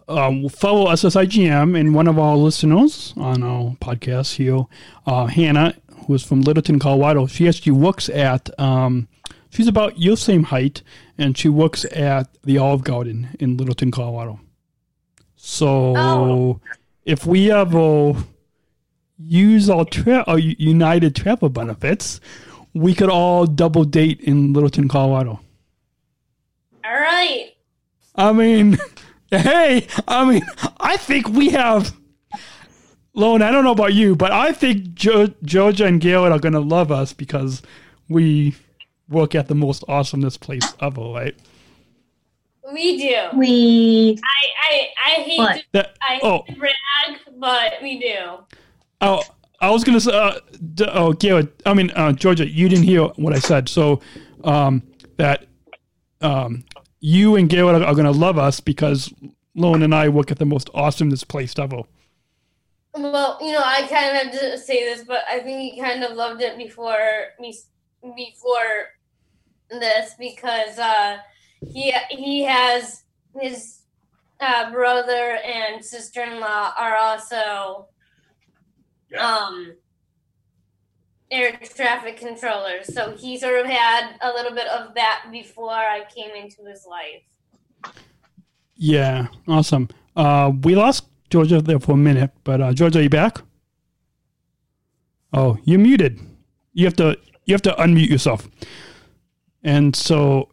um, fellow SSIGM and one of our listeners on our podcast here, uh, Hannah, who is from Littleton, Colorado. She actually works at, um, she's about your same height, and she works at the Olive Garden in Littleton, Colorado. So if we ever use our, tra- our United travel benefits, we could all double date in Littleton, Colorado. all right I mean, hey, I mean, I think we have. Lone, I don't know about you, but I think jo- Georgia and Garrett are going to love us because we work at the most awesomest place ever, right? we do We i i, I hate to, That- i hate oh. to brag but we do Oh, I was to say, uh, oh, Garrett, I mean, uh, Georgia, you didn't hear what I said. So, um, that um, you and Garrett are, are to love us because Lone and I work at the most awesomest place ever. Well, you know, I kind of have to say this, but I think he kind of loved it before me before this because uh, he he has his uh, brother and sister in law are also um air traffic controllers, so he sort of had a little bit of that before I came into his life. Yeah, awesome. Uh, we lost Georgia there for a minute, but uh, Georgia, are you back? Oh, you're muted. You have to you have to unmute yourself. And so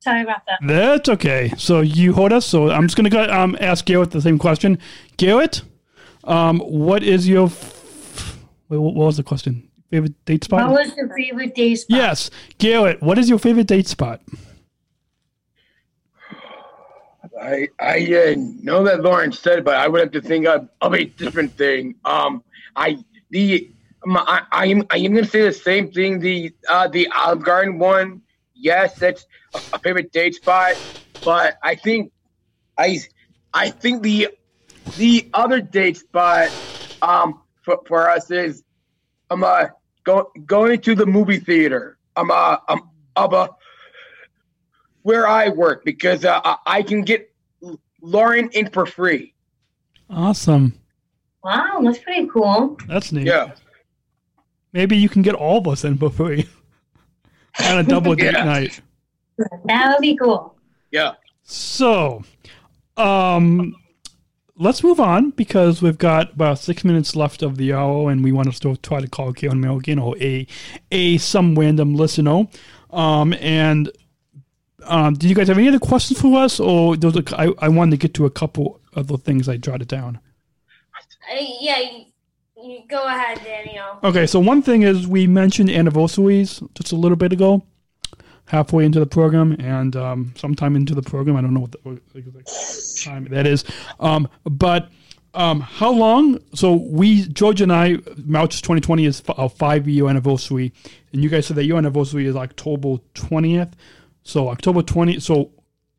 sorry about that. that's okay. So you heard us. So I'm just gonna go um, ask Garrett the same question. Garrett, um, what is your f- wait, what what was the question? Favorite date spot? What was your favorite day spot? yes, Garrett. What is your favorite date spot? I I uh, know that Lauren said, but I would have to think of, of a different thing. Um, I the I, I am I am gonna say the same thing. The uh the Olive Garden one, yes, that's a, a favorite date spot. But I think I I think the the other date spot um for, for us is I'm uh go, going to the movie theater. I'm uh I'm I'm uh, where I work because uh, I- I can get Lauren in for free. Awesome. Wow, that's pretty cool. That's neat. Yeah. Maybe you can get all of us in for free on a double date Yeah. night. That would be cool. Yeah. So, um, let's move on because we've got about six minutes left of the hour, and we want to still try to call Karen Milligan or a a some random listener. Um, and um, do you guys have any other questions for us, or those? I I wanted to get to a couple of the things I jotted down. Uh, yeah, you, you go ahead, Daniel. Okay, so one thing is we mentioned anniversaries just a little bit ago. Halfway into the program and um, sometime into the program. I don't know what the what exact time that is. Um, but um, how long? So we, George and I, March 2020 is our five year anniversary, and you guys said that your anniversary is October 20th. So October 20th. So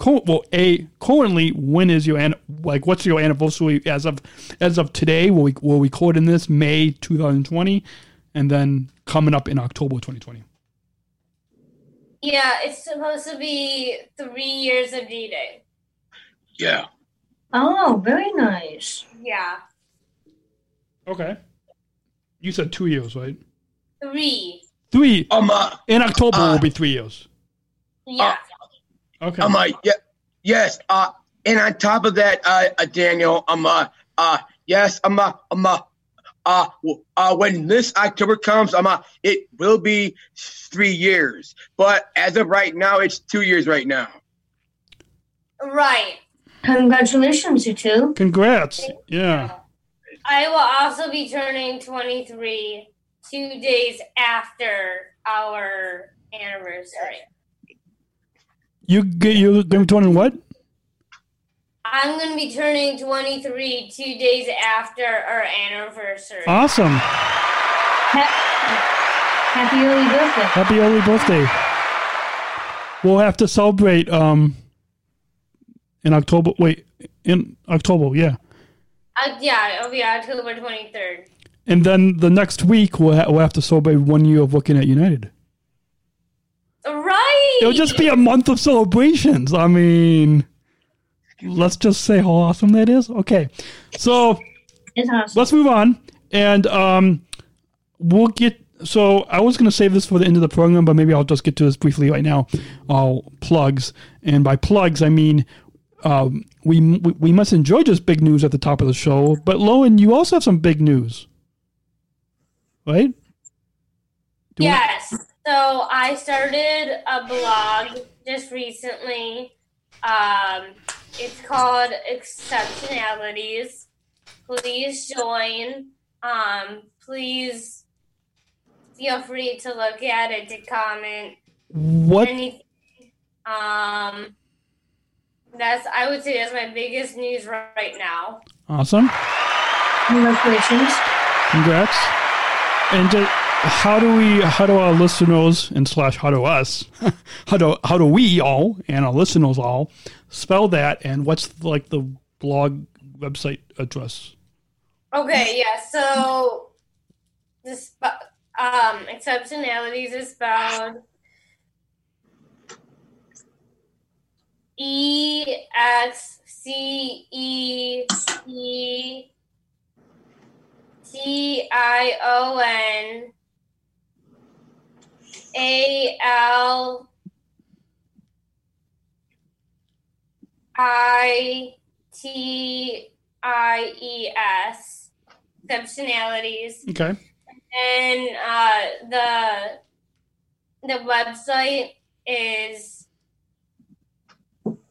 well, a currently, when is your like what's your anniversary as of as of today? Will we will we record in this May 2020, and then coming up in October 2020. Yeah, it's supposed to be three years of dating. Yeah. Oh, very nice. Yeah, Okay. You said two years, right? three. Three. Um. Uh, In October uh, will be three years. Yeah. Okay. Um. Uh, yeah. Yes. Uh. And on top of that, uh, uh Daniel. Um. Uh. Uh. Yes. Um. Uh. Um. Uh, uh, uh, when this October comes, um, uh, it will be three years. But as of right now, it's two years right now. Right. Congratulations, you two. Congrats. Yeah. I will also be turning 23 two days after our anniversary. You get you going to turn what? I'm going to be turning 23 two days after our anniversary. Awesome. Happy early birthday. Happy early birthday. We'll have to celebrate um in October. Wait, in October, yeah. Uh, yeah, it'll be October 23rd. And then the next week we'll, ha- we'll have to celebrate one year of working at United. Right. It'll just be a month of celebrations. I mean, let's just say how awesome that is. Okay, so awesome. let's move on, and um, we'll get. So I was going to save this for the end of the program, but maybe I'll just get to this briefly right now. I'll plugs, and by plugs I mean um, we, we we must enjoy just big news at the top of the show. But Lowen, you also have some big news, right? Do we- Yes. So I started a blog just recently. Um, it's called Exceptionalities. Please join. Um, please feel free to look at it to comment. What Anything. Um, that's I would say that's my biggest news right now. awesome? Congratulations. Congrats. And just, how do we, how do our listeners and slash how do us, how do how do we all and our listeners all spell that? And what's like the blog website address? Okay, yeah. So this um exceptionalities is spelled E X C E E T I O N A L I T I E S exceptionalities. Okay. And uh, the the website is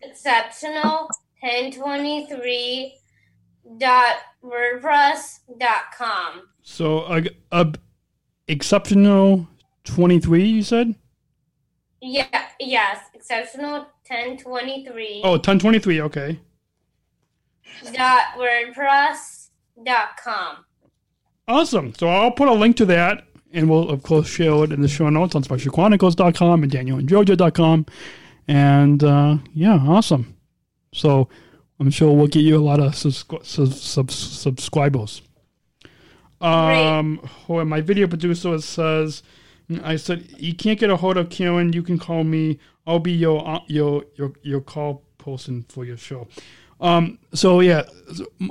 exceptional 1023 dot wordpress dot com. So uh, uh, exceptional twenty three. You said. Yeah, yes, exceptional 1023 Oh, 1023. Okay. dot wordpress dot com. Awesome. So I'll put a link to that, and we'll, of course, share it in the show notes on specialchronicles.com and danielandgeorgia.com. And uh, yeah, awesome. So I'm sure we'll get you a lot of subscri- sub- sub- subscribers. Um, oh, my video producer says, I said, you can't get a hold of Karen. You can call me. I'll be your uh, your your your call person for your show. Um, so yeah,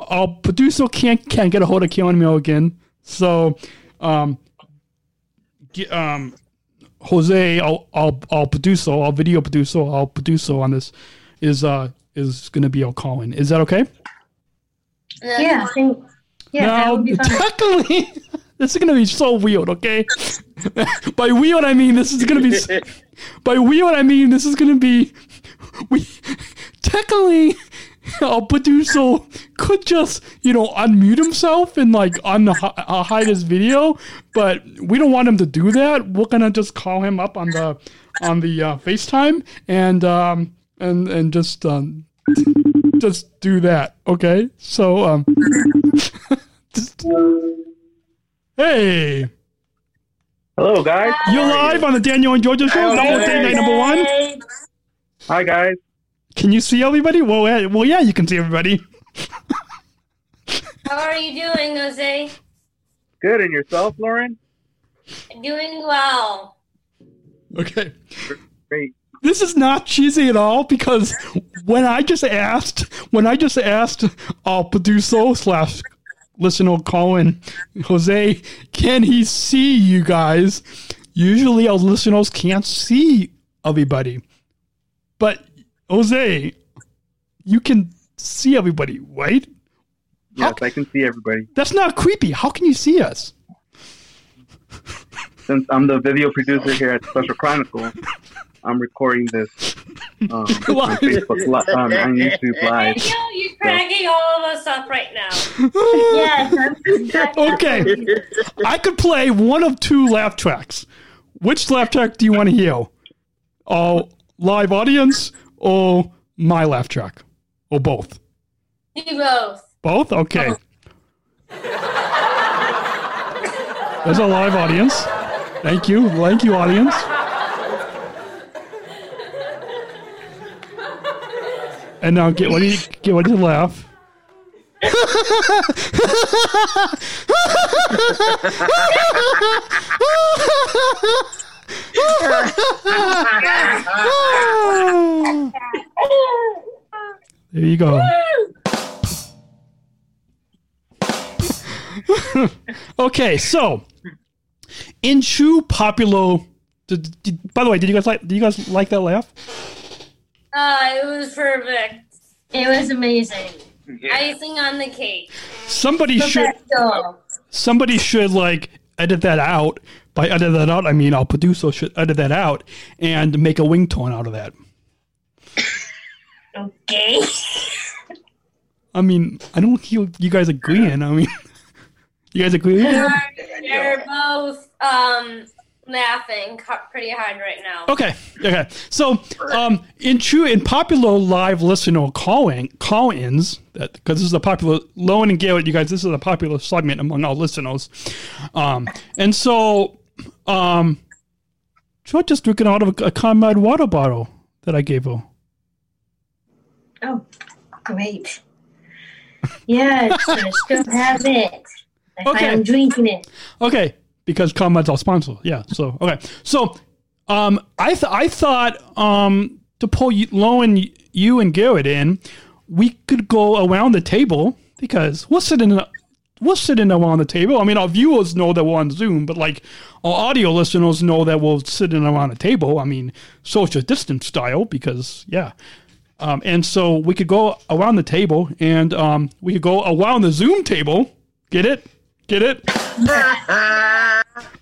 our producer can't can't get a hold of Keon Milligan. So, um, get, um, Jose, our, our our producer, our video producer, our producer on this is uh is gonna be our calling. Is that okay? Yeah, I think, yeah, that now, would be fun. technically, this is gonna be so weird. Okay, by weird I mean this is gonna be. by weird I mean this is gonna be. We technically, our producer could just you know unmute himself and like un- uh, hide his video, but we don't want him to do that. We're gonna just call him up on the on the uh, FaceTime and um, and and just um, just do that. Okay, so um, just, hey, Hello, guys. you're live on the Daniel and Georgia show. Double day night number one. Hi, guys. Can you see everybody? Well, yeah, well, yeah, you can see everybody. How are you doing, Jose? Good, and yourself, Lauren? Doing well. Okay. Great. This is not cheesy at all because when I just asked, when I just asked uh, our producer slash listener Colin Jose, can he see you guys? Usually our listeners can't see everybody, but Jose, you can see everybody, right? Yes, I can see everybody. That's not creepy. How can you see us? Since I'm the video producer here at Special Chronicle, I'm recording this um, on Facebook, li- um, on YouTube Live. Daniel, you're cracking all of us up right now. yes. okay. I could play one of two laugh tracks. Which laugh track do you want to hear? Oh, live audience or my laugh track? Or both? Do both. Both? Okay. There's a live audience. Thank you. Thank you, audience. And now get ready, get ready to laugh. There you go. okay, so in true popular. Did, did- by the way, did you guys like? Did you guys like that laugh? Uh, it was perfect. It was amazing. Icing on the cake. Somebody should. Somebody should like edit that out. By edit that out, I mean our producer should edit that out and make a ringtone out of that. Okay. I mean, I don't hear you guys agreeing. I mean, you guys agree? with that? They're both um laughing pretty hard right now. Okay, okay. So, um, in true, in popular live listener calling call-ins, that because this is a popular Lauren and Garrett, you guys, this is a popular segment among our listeners, um, and so, um, Troy just drinking out of a, a Conrad water bottle that I gave her. Oh, great. Yes, I still have it. Okay. I'm drinking it. Okay, because Conrad's our sponsor. Yeah. So okay. So um, I th- I thought um to pull you, Lauren, you and Garrett in, we could go around the table because we're sitting we're sitting around the table. I mean, our viewers know that we're on Zoom, but like our audio listeners know that we're sitting around the table. I mean, social distance style because yeah. Um, and so we could go around the table and um, we could go around the Zoom table. Get it? Get it?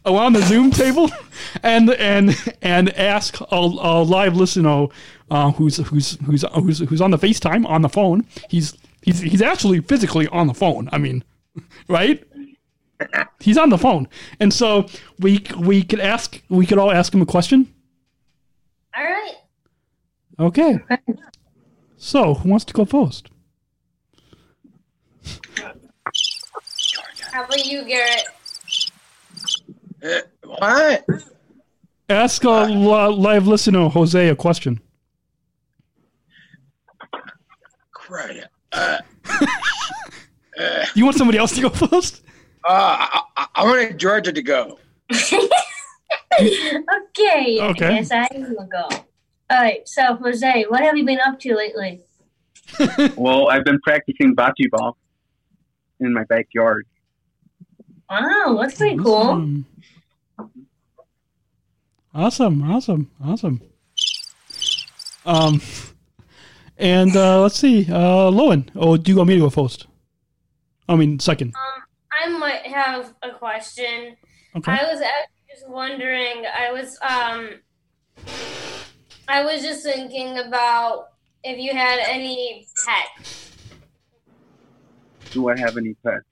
around the Zoom table and and and ask a, a live listener uh, who's who's who's who's who's on the FaceTime on the phone. He's he's he's actually physically on the phone. I mean, right? He's on the phone, and so we we could ask we could all ask him a question. All right. Okay. So who wants to go first? How about you, Garrett? Uh, what? Ask a li- live listener Jose a question. Crud. Uh, You want somebody else to go first? uh, I, I, I wanted Georgia to go. okay. Okay. I guess I will go. All right. So, Jose, what have you been up to lately? well, I've been practicing bocce ball in my backyard. Wow, that's pretty cool. Awesome, awesome, awesome. Awesome. Um, and uh, let's see, uh, Lauren. Oh, do you want me to go first? I mean, second. Um, I might have a question. Okay. I was actually just wondering. I was um, I was just thinking about if you had any pets. Do I have any pets?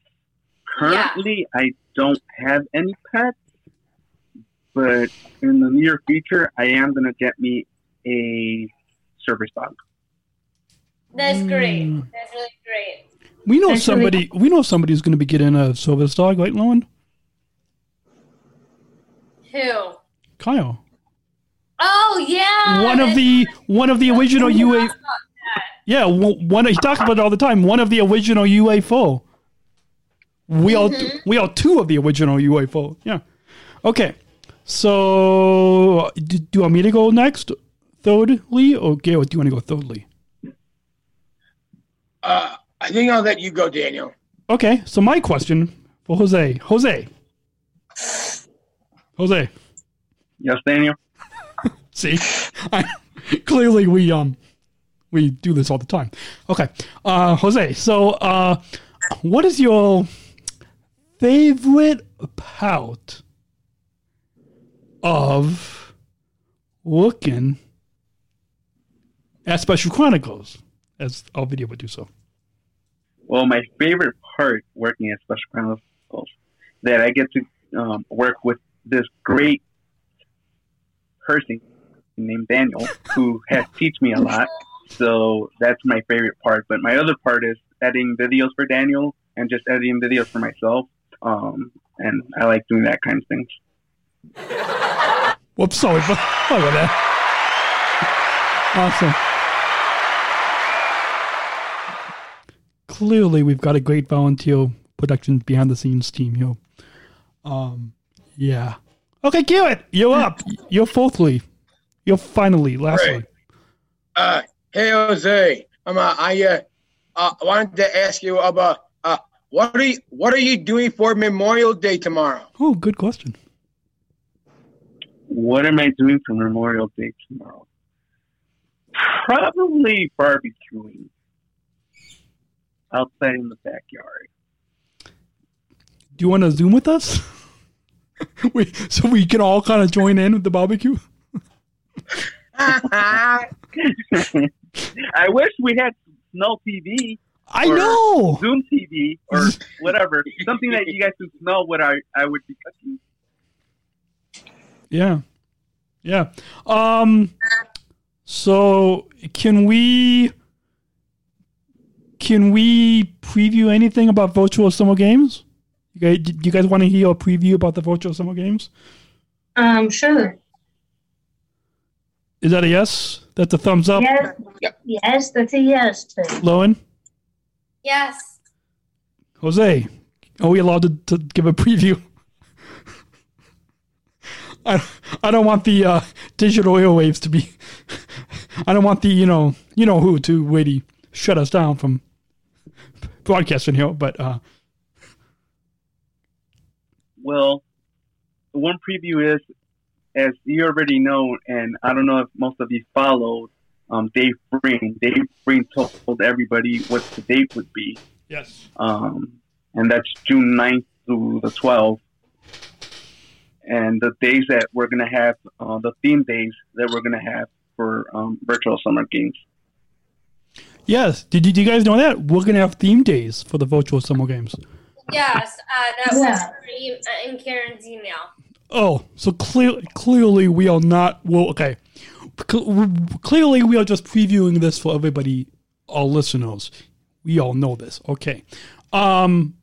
Currently, I don't have any pets, but in the near future, I am gonna get me a service dog. That's great. Mm. That's really great. We know Actually- somebody. We know somebody who's going to be getting a service dog, right, Lauren? Who? Kyle. Oh yeah. one of the one of the original We UA. talked about that. Yeah, one. one he talks about it all the time. One of the original UFO. We all we are two of the original UFO. Yeah. Okay. So, do, do you want me to go next, thirdly, or Gail? Do you want to go thirdly? Uh, I think I'll let you go, Daniel. Okay. So my question for Jose. Jose. Jose. Yes, Daniel. See, I, clearly we um we do this all the time. Okay, uh, Jose. So, uh, what is your favorite part of working at Special Chronicles as our video would do so. Well, my favorite part working at Special Chronicles that I get to um, work with this great person named Daniel who has teach me a lot. So that's my favorite part. But my other part is editing videos for Daniel and just editing videos for myself. Um, and I like doing that kind of things. Whoops, sorry, but about that. Awesome. Clearly, we've got a great volunteer production behind the scenes team here. Um, yeah. Okay, Garrett, you're up. You're fourthly. You're finally, lastly. Uh, hey Jose, um, uh, I uh, uh, wanted to ask you about uh, what are you what are you doing for Memorial Day tomorrow? Oh, good question. What am I doing for Memorial Day tomorrow? Probably barbecuing outside in the backyard. Do you want to Zoom with us? we, so we can all kind of join in with the barbecue? I wish we had Snow TV. I know. Zoom TV or whatever. Something that you guys could smell what I, I would be cooking. Yeah. Yeah. Um so can we can we preview anything about virtual summer games? You guys, do you guys want to hear a preview about the virtual summer games? Um, sure. Is that a yes? That's a thumbs up. Yes. Yes, that's a yes. Lauren, Yes. Jose, are we allowed to, to give a preview? I I don't want the uh, digital airwaves to be. I don't want the you know you know who to really shut us down from broadcasting here. But uh, Well, one preview is, as you already know, and I don't know if most of you followed, um, Dave Breen. Dave Breen told everybody what the date would be. Yes. Um, and that's June 9th through the 12th. And the days that we're going to have, uh, the theme days that we're going to have for um, virtual summer games. yes, did you, do you guys know that we're gonna have theme days for the virtual summer games? Yes. Uh, that was Yeah. for e- uh, in Karen's email. Oh, so clear, clearly we are not. Well, okay. Clearly we are just previewing this for everybody, all listeners. We all know this. Okay. Um,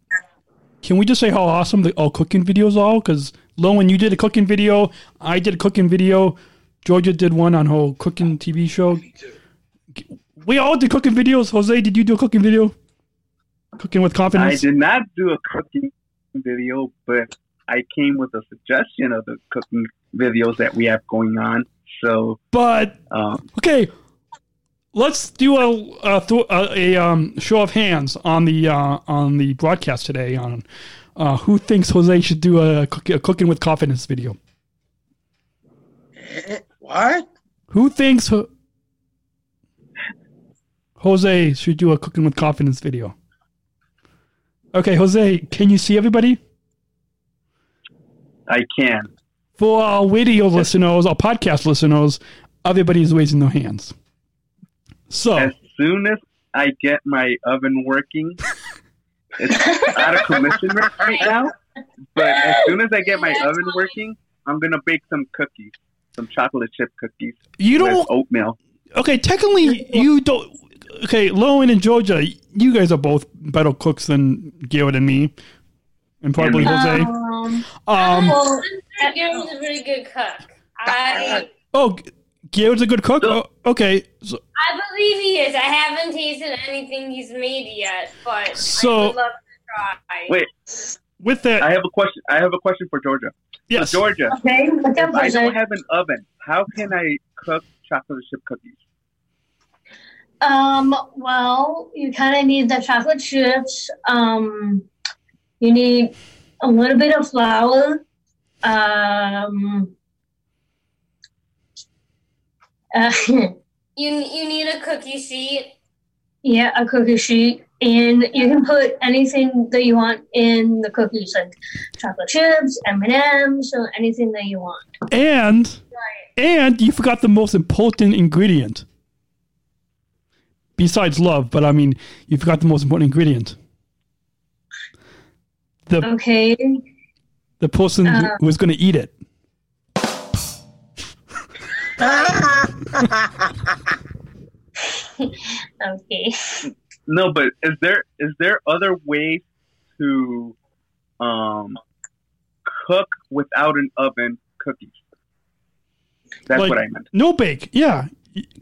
can we just say how awesome the all cooking videos are? Because Lauren, you did a cooking video. I did a cooking video. Georgia did one on her cooking TV show. We all did cooking videos. Jose, did you do a cooking video? Cooking with confidence. I did not do a cooking video, but I came with a suggestion of the cooking videos that we have going on. So, But um, Okay, let's do a a, a, a um, show of hands on the uh, on the broadcast today on uh, who thinks Jose should do a, cook- a cooking with confidence video. What? Who thinks Ho- Jose should do a cooking with confidence video? Okay, Jose, can you see everybody? I can. For our video listeners, our podcast listeners, everybody's raising their hands. So As soon as I get my oven working, it's out of commission right now. But as soon as I get my oven working, I'm gonna bake some cookies, some chocolate chip cookies. You don't- oatmeal. Okay, technically, you don't. Okay, Lauren and Georgia, you guys are both better cooks than Garrett and me, and probably Jose. Um, Um, well, Gary's a really good cook. I oh, Garrett's a good cook. Oh, okay, so, I believe he is. I haven't tasted anything he's made yet, but So- I would love to try. Wait, with that, I have a question. I have a question for Georgia. Yes. So Georgia, okay, up, if I don't have an oven, how can I cook chocolate chip cookies? Um, well, you kind of need the chocolate chips. Um, you need a little bit of flour. Um, uh, You you need a cookie sheet. yeah, a cookie sheet, and you can put anything that you want in the cookies, like chocolate chips, M and M's, or anything that you want. and and you forgot the most important ingredient. Besides love, but I mean, you forgot the most important ingredient. The Okay. the person who Uh. who was going to eat it. okay. No, but is there is there other ways to um cook without an oven cookies? That's Like, what I meant. No bake. Yeah.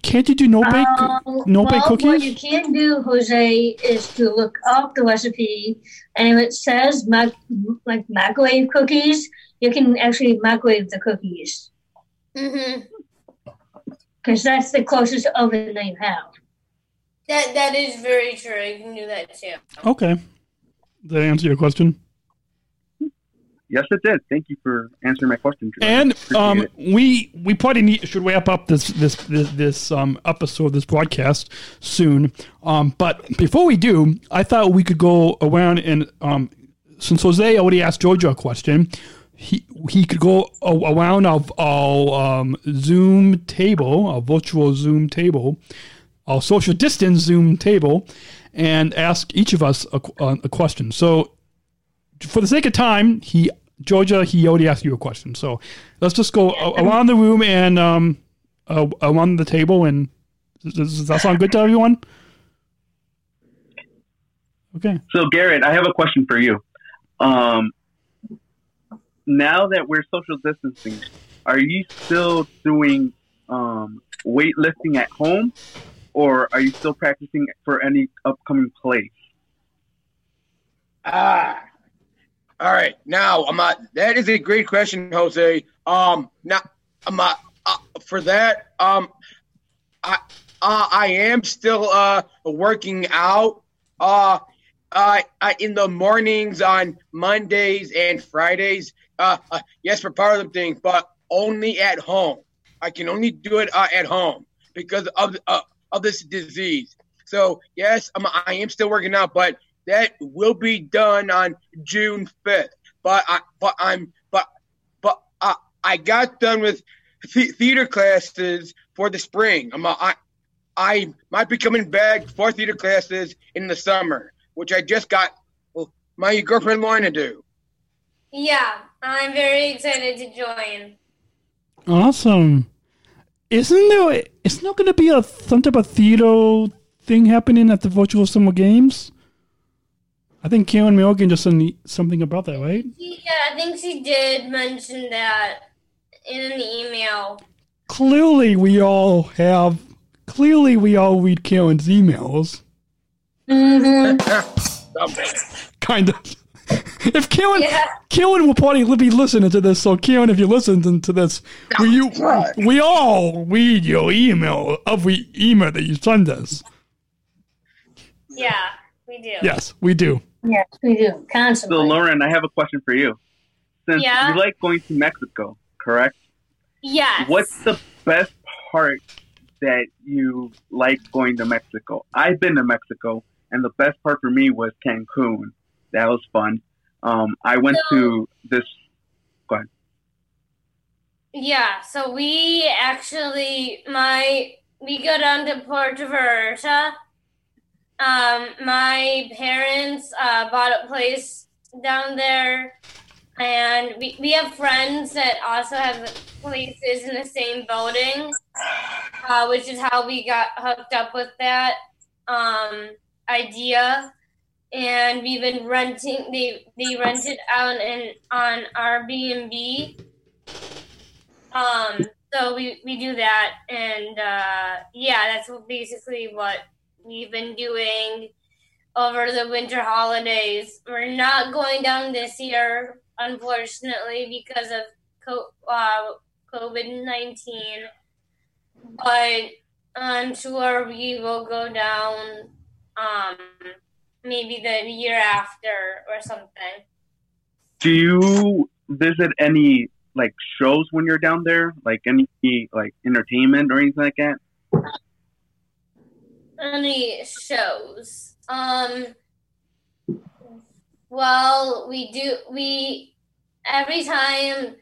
Can't you do no bake? Um, no bake well, What cookies? you can do, Jose, is to look up the recipe, and if it says mac- like microwave cookies, you can actually microwave the cookies Mm-hmm. Because that's the closest oven they have. That that is very true. You can do that too. Okay. Did that answer your question? Yes, it did. Thank you for answering my question. Georgia. And um, we we probably need, should wrap up this this this, this um, episode, this broadcast soon. Um, but before we do, I thought we could go around and um, since Jose already asked Georgia a question, he he could go around our, our um, Zoom table, our virtual Zoom table, our social distance Zoom table, and ask each of us a, a question. So for the sake of time, he Georgia, he already asked you a question. So let's just go a- around the room and um, uh, around the table. And does, does that sound good to everyone? Okay. So, Garrett, I have a question for you. Um, now that we're social distancing, are you still doing um, weightlifting at home, or are you still practicing for any upcoming plays? Ah, all right. Now, I'm not. That is a great question, Jose. Um, now, I'm not, uh, for that. Um, I uh, I am still uh working out. Uh, in the mornings on Mondays and Fridays. Uh, uh yes, for powerlifting, but only at home. I can only do it uh, at home because of uh, of this disease. So yes, I'm, I am still working out, but that will be done on June 5th. But I, but I'm, but, but I, I got done with the- theater classes for the spring. I'm, a, I, I might be coming back for theater classes in the summer, which I just got well, my girlfriend to do. Yeah, I'm very excited to join. Awesome. Isn't there isn't there going to be a some type of theater thing happening at the virtual summer games? I think Karen Milligan just said something about that, right? Yeah, I think she did mention that in an email. Clearly, we all have. Clearly, we all read Karen's emails. Mm-hmm. kind of. If Karen, Yeah. Karen will probably be listening to this. So Karen, if you listen to this, we you, we all read your email every email that you send us. Yeah, we do. Yes, we do. Yes, we do constantly. So, Lauren, I have a question for you. Since Yeah? you like going to Mexico, correct? Yes. What's the best part that you like going to Mexico? I've been to Mexico, and the best part for me was Cancun. That was fun. Um, I went to this. Go ahead. Yeah, so we actually my we go down to Puerto Vallarta. Um, my parents uh, bought a place down there and we, we have friends that also have places in the same building, uh, which is how we got hooked up with that um, idea. And we've been renting. They they rented out in on Airbnb. Um, so we, we do that, and uh, yeah, that's basically what we've been doing over the winter holidays. We're not going down this year, unfortunately, because of uh, COVID 19. But I'm sure we will go down um, maybe the year after or something. Do you visit any like shows when you're down there? Like any like entertainment or anything like that? Any shows? Um. Well, we do. We every time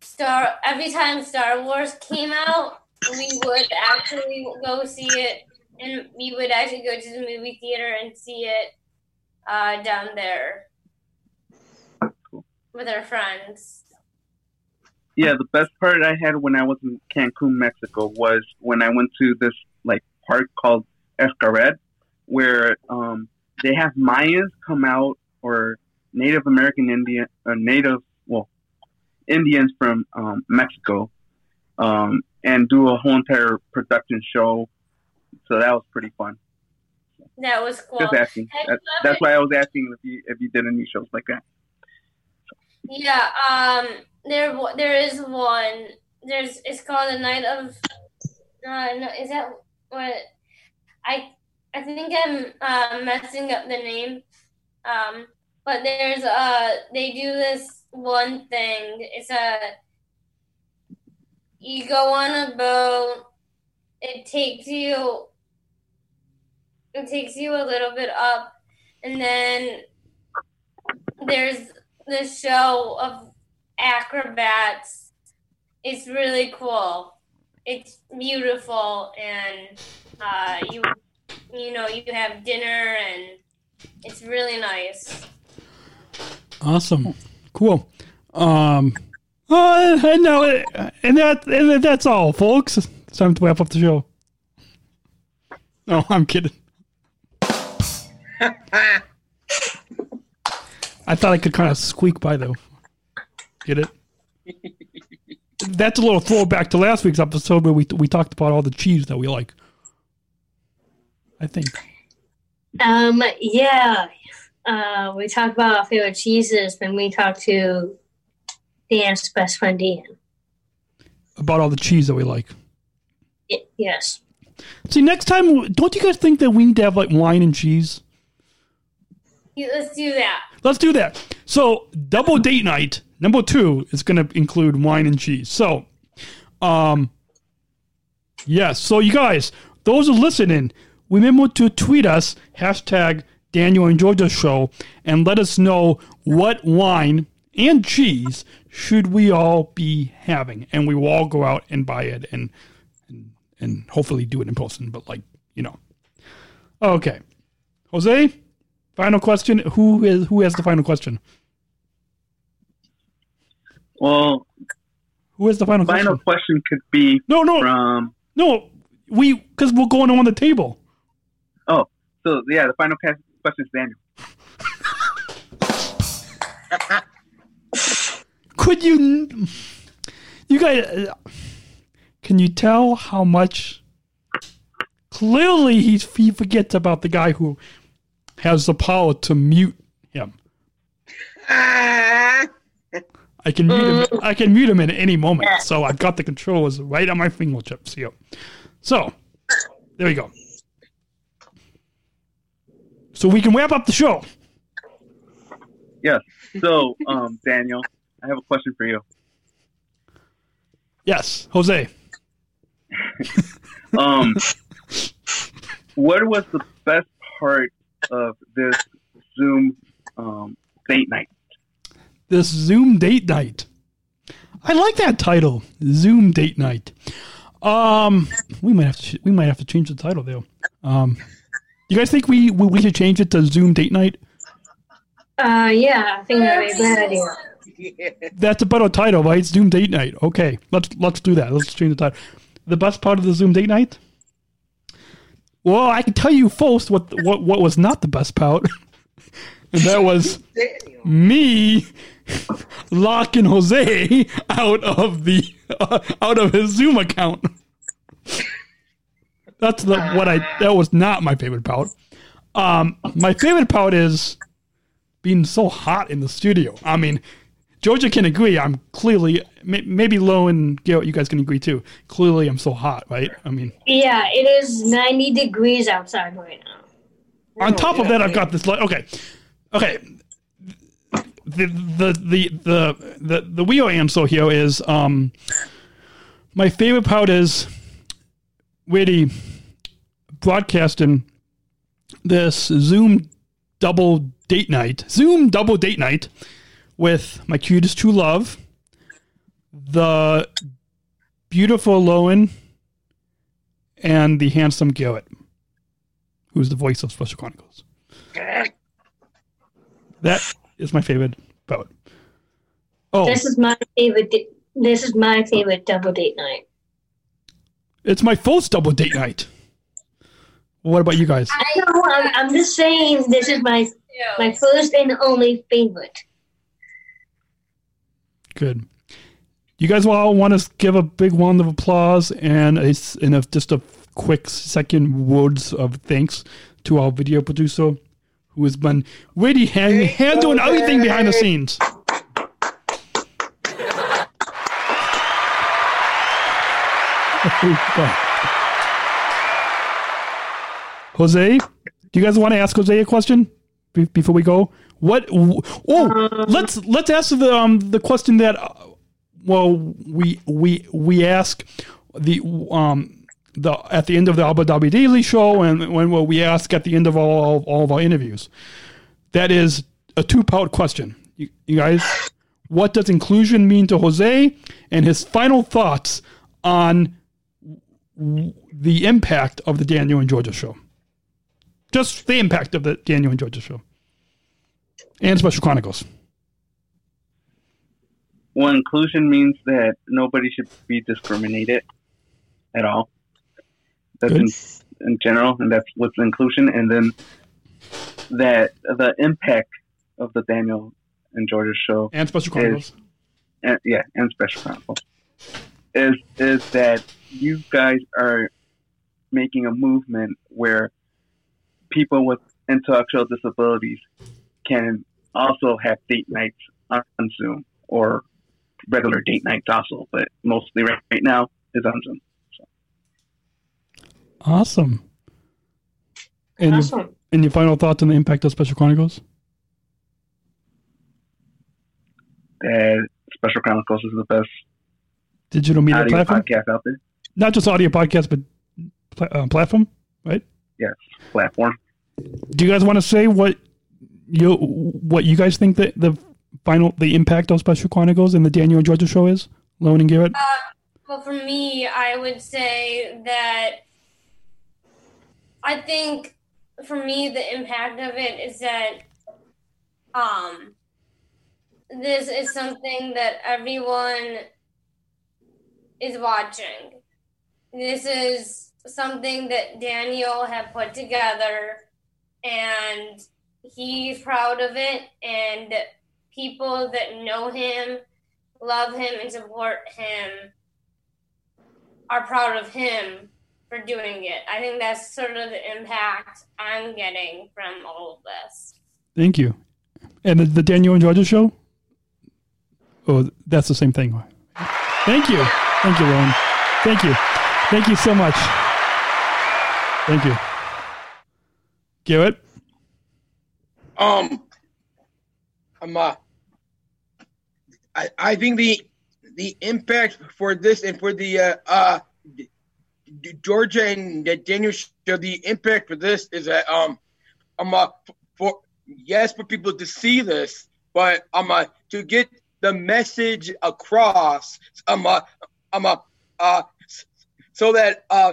Star every time Star Wars came out, we would actually go see it, and we would actually go to the movie theater and see it uh, down there with our friends. Yeah, the best part I had when I was in Cancun, Mexico, was when I went to this like park called Xcaret, where um, they have Mayans come out or Native American Indian, uh, Native, well, Indians from um, Mexico, um, and do a whole entire production show. So that was pretty fun. That was cool. Just asking. That, that's why I was asking if you if you did any shows like that. Yeah, um, there there is one. There's it's called the Night of. Uh, no, is that what? I I think I'm uh, messing up the name. Um, but there's uh they do this one thing. It's a you go on a boat. It takes you. It takes you a little bit up, and then there's the show of acrobats. It's really cool. It's beautiful, and uh, you you know you have dinner, and it's really nice. Awesome. Cool. Um, uh, and now, and that, and that's all, folks. It's time to wrap up the show. No, I'm kidding. I thought I could kind of squeak by though. Get it? That's a little throwback to last week's episode where we we talked about all the cheese that we like. I think. Um, yeah. Uh, we talked about our favorite cheeses when we talked to Dan's best friend Dan. About all the cheese that we like. Y- yes. See, next time, don't you guys think that we need to have like wine and cheese? Yeah, Let's do that. Let's do that. So, double date night number two is going to include wine and cheese. So, um, yes. So, you guys, those are listening, remember to tweet us hashtag Daniel and Georgia Show and let us know what wine and cheese should we all be having, and we will all go out and buy it and and, and hopefully do it in person. But like you know, okay, Jose. Final question. Who is who has the final question? Well, Who has the final, final question? question could be no, no, from no. We because we're going on the table. oh, so yeah, the final question is Daniel. Could you, you guys, uh, can you tell how much? Clearly, he's, he forgets about the guy who has the power to mute him. I can mute him. I can mute him at any moment. So I've got the controls right on my fingertips here. So there we go. So we can wrap up the show. Yes. So, um, Daniel, I have a question for you. Yes, Jose. Um, what was the best part of this Zoom um, date night? This Zoom date night. I like that title, Zoom date night. Um, we might have to we might have to change the title though. Um, you guys think we we we should change it to Zoom date night? Uh, yeah, I think that'd be a great idea. That's a better title, right? Zoom date night. Okay, let's let's do that. Let's change the title. The best part of the Zoom date night. Well, I can tell you first what what what was not the best part, and that was me locking Jose out of the uh, out of his Zoom account. That's the what I that was not my favorite part. Um, my favorite part is being so hot in the studio. I mean, Georgia can agree. I'm clearly maybe Lauren and Garrett, you guys can agree too. Clearly, I'm so hot, right? I mean, Yeah, it is 90 degrees outside right now. on top of that, I've got this. Okay, okay. The the the the the the real answer here is um. My favorite part is really broadcasting this Zoom double date night, Zoom double date night with my cutest true love, the beautiful Lauren, and the handsome Garrett, who's the voice of Special Chronicles. That is my favorite part. Oh, This is my favorite. This is my favorite double date night. it's my first double date night. What about you guys? I know. I'm, I'm just saying. This is my my first and only favorite. Good. You guys all want to give a big round of applause and a, and a, just a quick second words of thanks to our video producer who has been really hand, handling everything behind the scenes. Jose, do you guys want to ask Jose a question before we go? What? Oh, let's let's ask the um the question that uh, well we we we ask the um the at the end of the Abu Dhabi Daily Show and when well, we ask at the end of all all of our interviews. That is a two part question. You, you guys, what does inclusion mean to Jose and his final thoughts on the impact of the Daniel and Georgia show? Just the impact of the Daniel and Georgia show and Special Chronicles. Well, inclusion means that nobody should be discriminated at all. That's in, in general, and that's what's inclusion. And then that the impact of the Daniel and Georgia show and Special Chronicles. is, and, yeah, and Special Chronicles is is that you guys are making a movement where people with intellectual disabilities can also have date nights on Zoom or regular date nights also, but mostly right, right now is on Zoom. Awesome. And Your, and your final thoughts on the impact of Special Chronicles? That Special Chronicles is the best Digital media audio platform? podcast out there. Not just audio podcast, but pla- uh, platform, right? Yes, platform. Do you guys want to say what you what you guys think that the final the impact of Special Chronicles and the Daniel and Georgia show is? Lauren and Garrett. Uh, well, for me, I would say that I think for me the impact of it is that um this is something that everyone is watching. This is something that Daniel had put together and he's proud of it and people that know him love him and support him are proud of him for doing it. I think that's sort of the impact I'm getting from all of this. Thank you. And the, the Daniel and Georgia show? Oh, that's the same thing. Thank you. Thank you, Lauren. Thank you. Thank you so much. Thank you. Garrett? Um, I'm uh, I I think the the impact for this and for the uh, uh Georgia and Daniel show, the impact for this is that um, I'm uh for yes for people to see this, but I'm uh to get the message across. I'm uh I'm uh, uh so that uh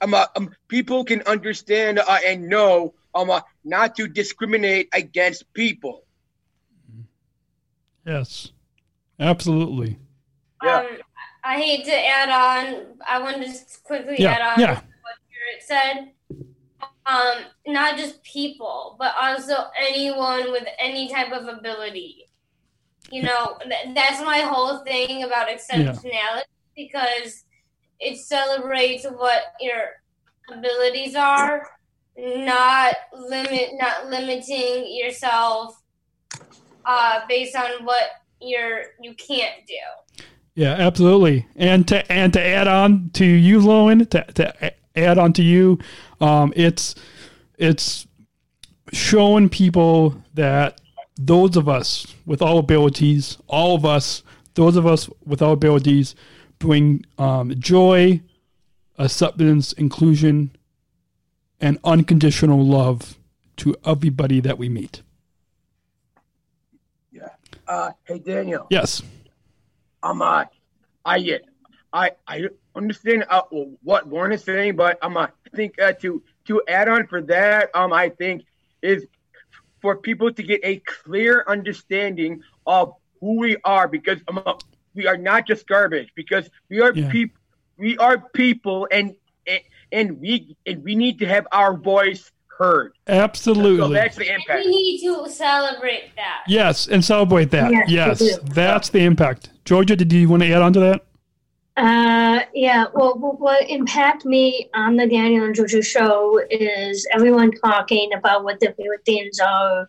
um, uh, um, people can understand uh, and know um, uh, not to discriminate against people. Yes. Absolutely. Um, I hate to add on. I want to just quickly Yeah, add on yeah. what Garrett said. Um, not just people, but also anyone with any type of ability. You know, th- that's my whole thing about exceptionality because it celebrates what your abilities are, not limit, not limiting yourself uh, based on what you're you can't do. Yeah, absolutely. And to and to add on to you, Lauren, to, to add on to you, um, it's it's showing people that those of us with all abilities, all of us, those of us with all abilities, bring um, joy, acceptance, inclusion, and unconditional love to everybody that we meet. Uh, hey Daniel. Yes. I'm uh, I I I understand uh, what Lauren is saying, but um, I think uh, to to add on for that, um, I think is for people to get a clear understanding of who we are, because um, uh, we are not just garbage, because we are Yeah. people, we are people, and and- and we and we need to have our voice heard. Absolutely. So that's the And we need to celebrate that. Yes, and celebrate that. Yes, Yes, that's the impact. Georgia, did you want to add on to that? Uh, yeah. Well, what, what impact me on the Daniel and Jojo show is everyone talking about what their favorite things are,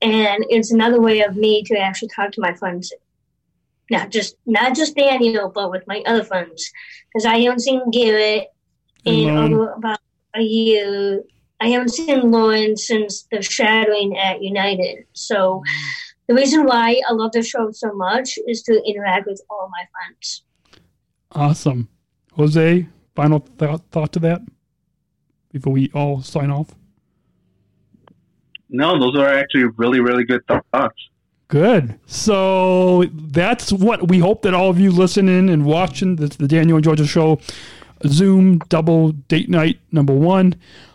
and it's another way of me to actually talk to my friends, not just not just Daniel, but with my other friends, because I haven't seen Garrett in Lauren. over about a year. I haven't seen Lauren since the shadowing at United. So the reason why I love the show so much is to interact with all my friends. Awesome. Jose, final thought, thought to that before we all sign off? No, those are actually really, really good thoughts. Good. So that's what we hope that all of you listening and watching this the Daniel and Georgia show Zoom double date night number one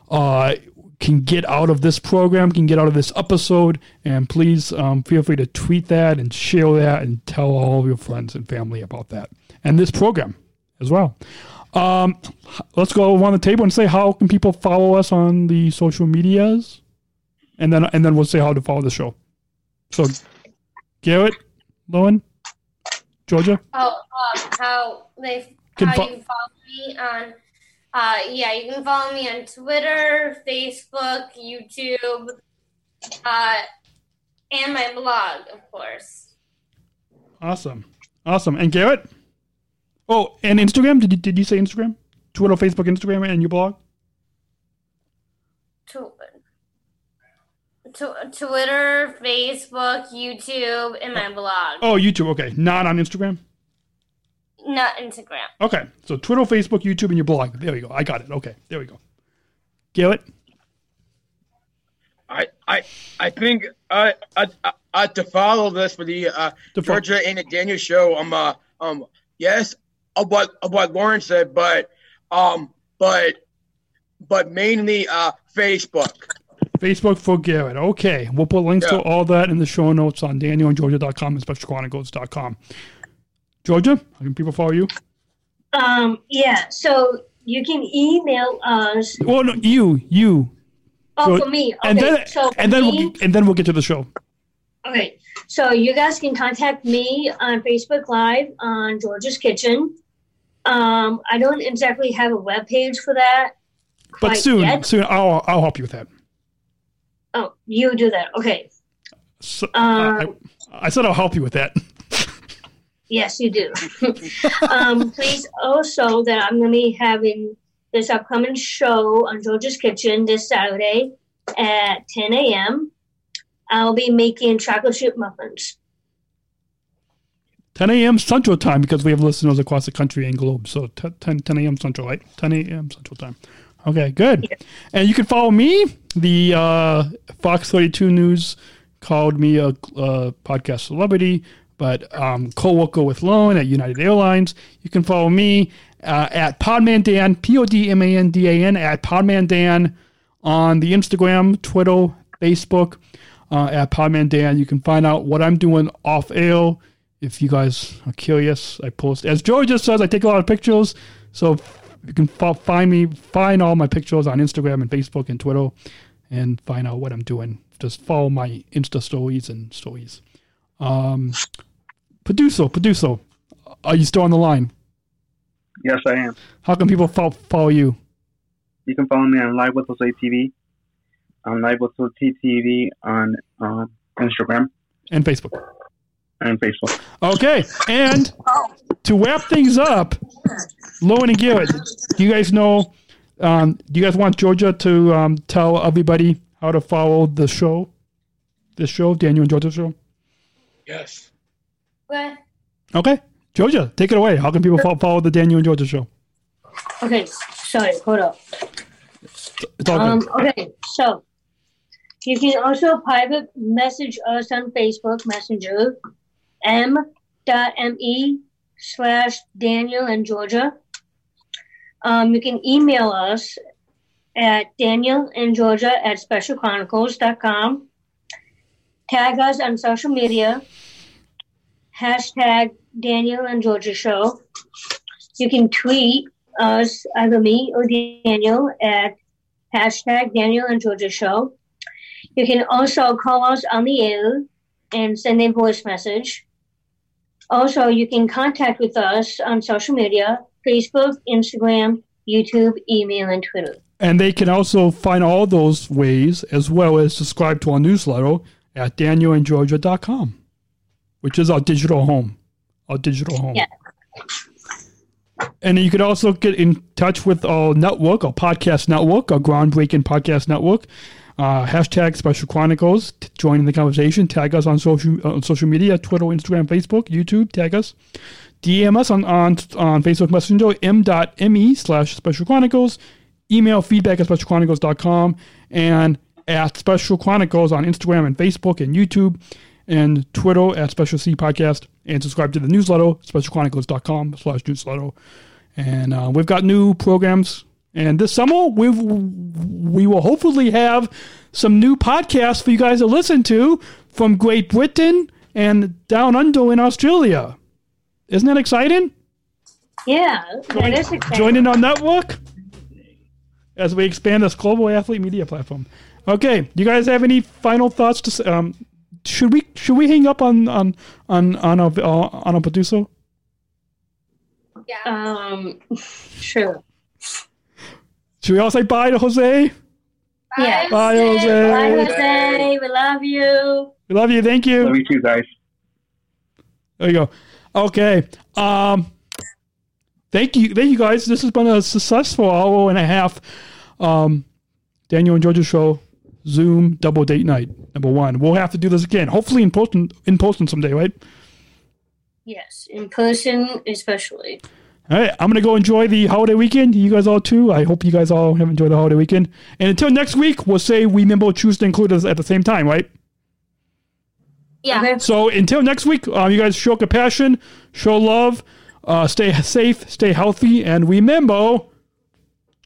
uh, can get out of this program, can get out of this episode, and please um, feel free to tweet that and share that and tell all of your friends and family about that and this program as well. Um, let's go around the table and say how can people follow us on the social medias, and then and then we'll say how to follow the show. So, Garrett, Lauren, Georgia. Oh, um, how they Can how fo- you can follow me on? Uh, yeah, you can follow me on Twitter, Facebook, YouTube, uh, and my blog, of course. Awesome, awesome. And Garrett. Oh, and Instagram. Did you, did you say Instagram? Twitter, Facebook, Instagram, and your blog. Tw- tw- Twitter, Facebook, YouTube, and my blog. Oh, YouTube. Okay, not on Instagram. Not Instagram. Okay, so Twitter, Facebook, YouTube, and your blog. There we go. I got it. Okay, there we go. Garrett. I I I think uh, I, uh, uh to follow this for the uh, To fo- Georgia and the Daniel show. Um uh, um yes, of what of what Lauren said, but um but but mainly uh Facebook. Facebook for Garrett. Okay. We'll put links to all that in the show notes on danielandgeorgia.com and specialchronicles.com. Georgia, how can people follow you? Um, yeah, so you can email us. Well, no, you, you. Oh, So- for me. Okay, and then, so and then, me, we'll, get- and then we'll get to the show. okay, so you guys can contact me on Facebook Live on George's Kitchen. Um, I don't exactly have a web page for that. But soon, yet. soon, I'll, I'll help you with that. Oh, you do that. Okay. So, Um, I, I said I'll help you with that. Yes, you do. um, please also that I'm going to be having this upcoming show on George's Kitchen this Saturday at 10 a.m. I'll be making chocolate chip muffins. 10 a.m. Central Time because we have listeners across the country and globe. So t- 10, 10 a.m. Central, right? 10 a.m. Central Time. Okay, good. And you can follow me. The uh, Fox 32 News called me a uh, podcast celebrity, but um, co-worker with Lauren at United Airlines. You can follow me uh, at Podman Dan, P-O-D-M-A-N-D-A-N, at Podman Dan on the Instagram, Twitter, Facebook. uh, at Podman Dan. You can find out what I'm doing off air. If you guys are curious, I post. As Joe just says, I take a lot of pictures. So you can find me, find all my pictures on Instagram and Facebook and Twitter and find out what I'm doing. Just follow my Insta stories and stories. Um, Peduso, Peduso, are you still on the line? Yes, I am. How can people fo- follow you? You can follow me on Live with Jose TV, on Live with Jose TV on um, Instagram And Facebook. and Facebook. Okay, and to wrap things up, Lauren and Garrett, do you guys know? Um, do you guys want Georgia to um, tell everybody how to follow the show? The show, Daniel and Georgia show. Yes. What? Okay, Georgia, take it away. How can people fo- follow the Daniel and Georgia show? Okay, sorry, hold up. It's all Um, okay, so you can also private message us on Facebook Messenger, m.me slash Daniel and Georgia. Um, you can email us at Daniel and Georgia at specialchronicles.com. Tag us on social media, hashtag Daniel and Georgia Show. You can tweet us, either me or Daniel, at hashtag Daniel and Georgia Show. You can also call us on the air and send a voice message. Also, you can contact with us on social media Facebook, Instagram, YouTube, email, and Twitter. And they can also find all those ways as well as subscribe to our newsletter at danielandgeorgia.com, which is our digital home. Our digital home. Yeah. And you can also get in touch with our network, our podcast network, our groundbreaking podcast network. Uh, hashtag Special Chronicles. T- join in the conversation. Tag us on social on social media: Twitter, Instagram, Facebook, YouTube. Tag us. DM us on on, on Facebook Messenger m.me slash Special Chronicles. Email feedback at specialchronicles.com and at Special Chronicles on Instagram and Facebook and YouTube and Twitter at Special C Podcast and subscribe to the newsletter, specialchronicles.com slash newsletter. And uh, we've got new programs. And this summer, we we will hopefully have some new podcasts for you guys to listen to from Great Britain and down under in Australia. Isn't that exciting? Yeah, that is exciting. Join in our network as we expand this global athlete media platform. Okay, you guys have any final thoughts to say? Um, should we should we hang up on on on on a uh, on a producer? Um, sure. Should we all say bye to Jose? Yeah. Bye, Jose. Bye, Jose. We love you. We love you. Thank you. Love you too, guys. There you go. Okay. Um, thank you, thank you guys. This has been a successful hour and a half. Um, Daniel and Georgia show, Zoom double date night number one. We'll have to do this again, hopefully in person, in person someday, right? Yes, in person especially. All right, I'm gonna go enjoy the holiday weekend. You guys all too. I hope you guys all have enjoyed the holiday weekend. And until next week, we'll say we remember choose to include us at the same time, right? Yeah. So until next week, um, you guys show compassion, show love, uh, stay safe, stay healthy, and we remember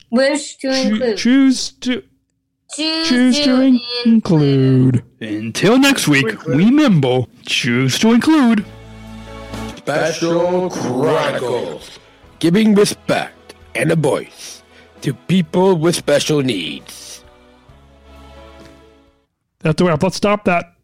Wish to include. choose to Choose, choose to in- include. Until next week, we remember choose to include. Special Chronicles. Giving respect and a voice to people with special needs. That's the wrap. Let's stop that.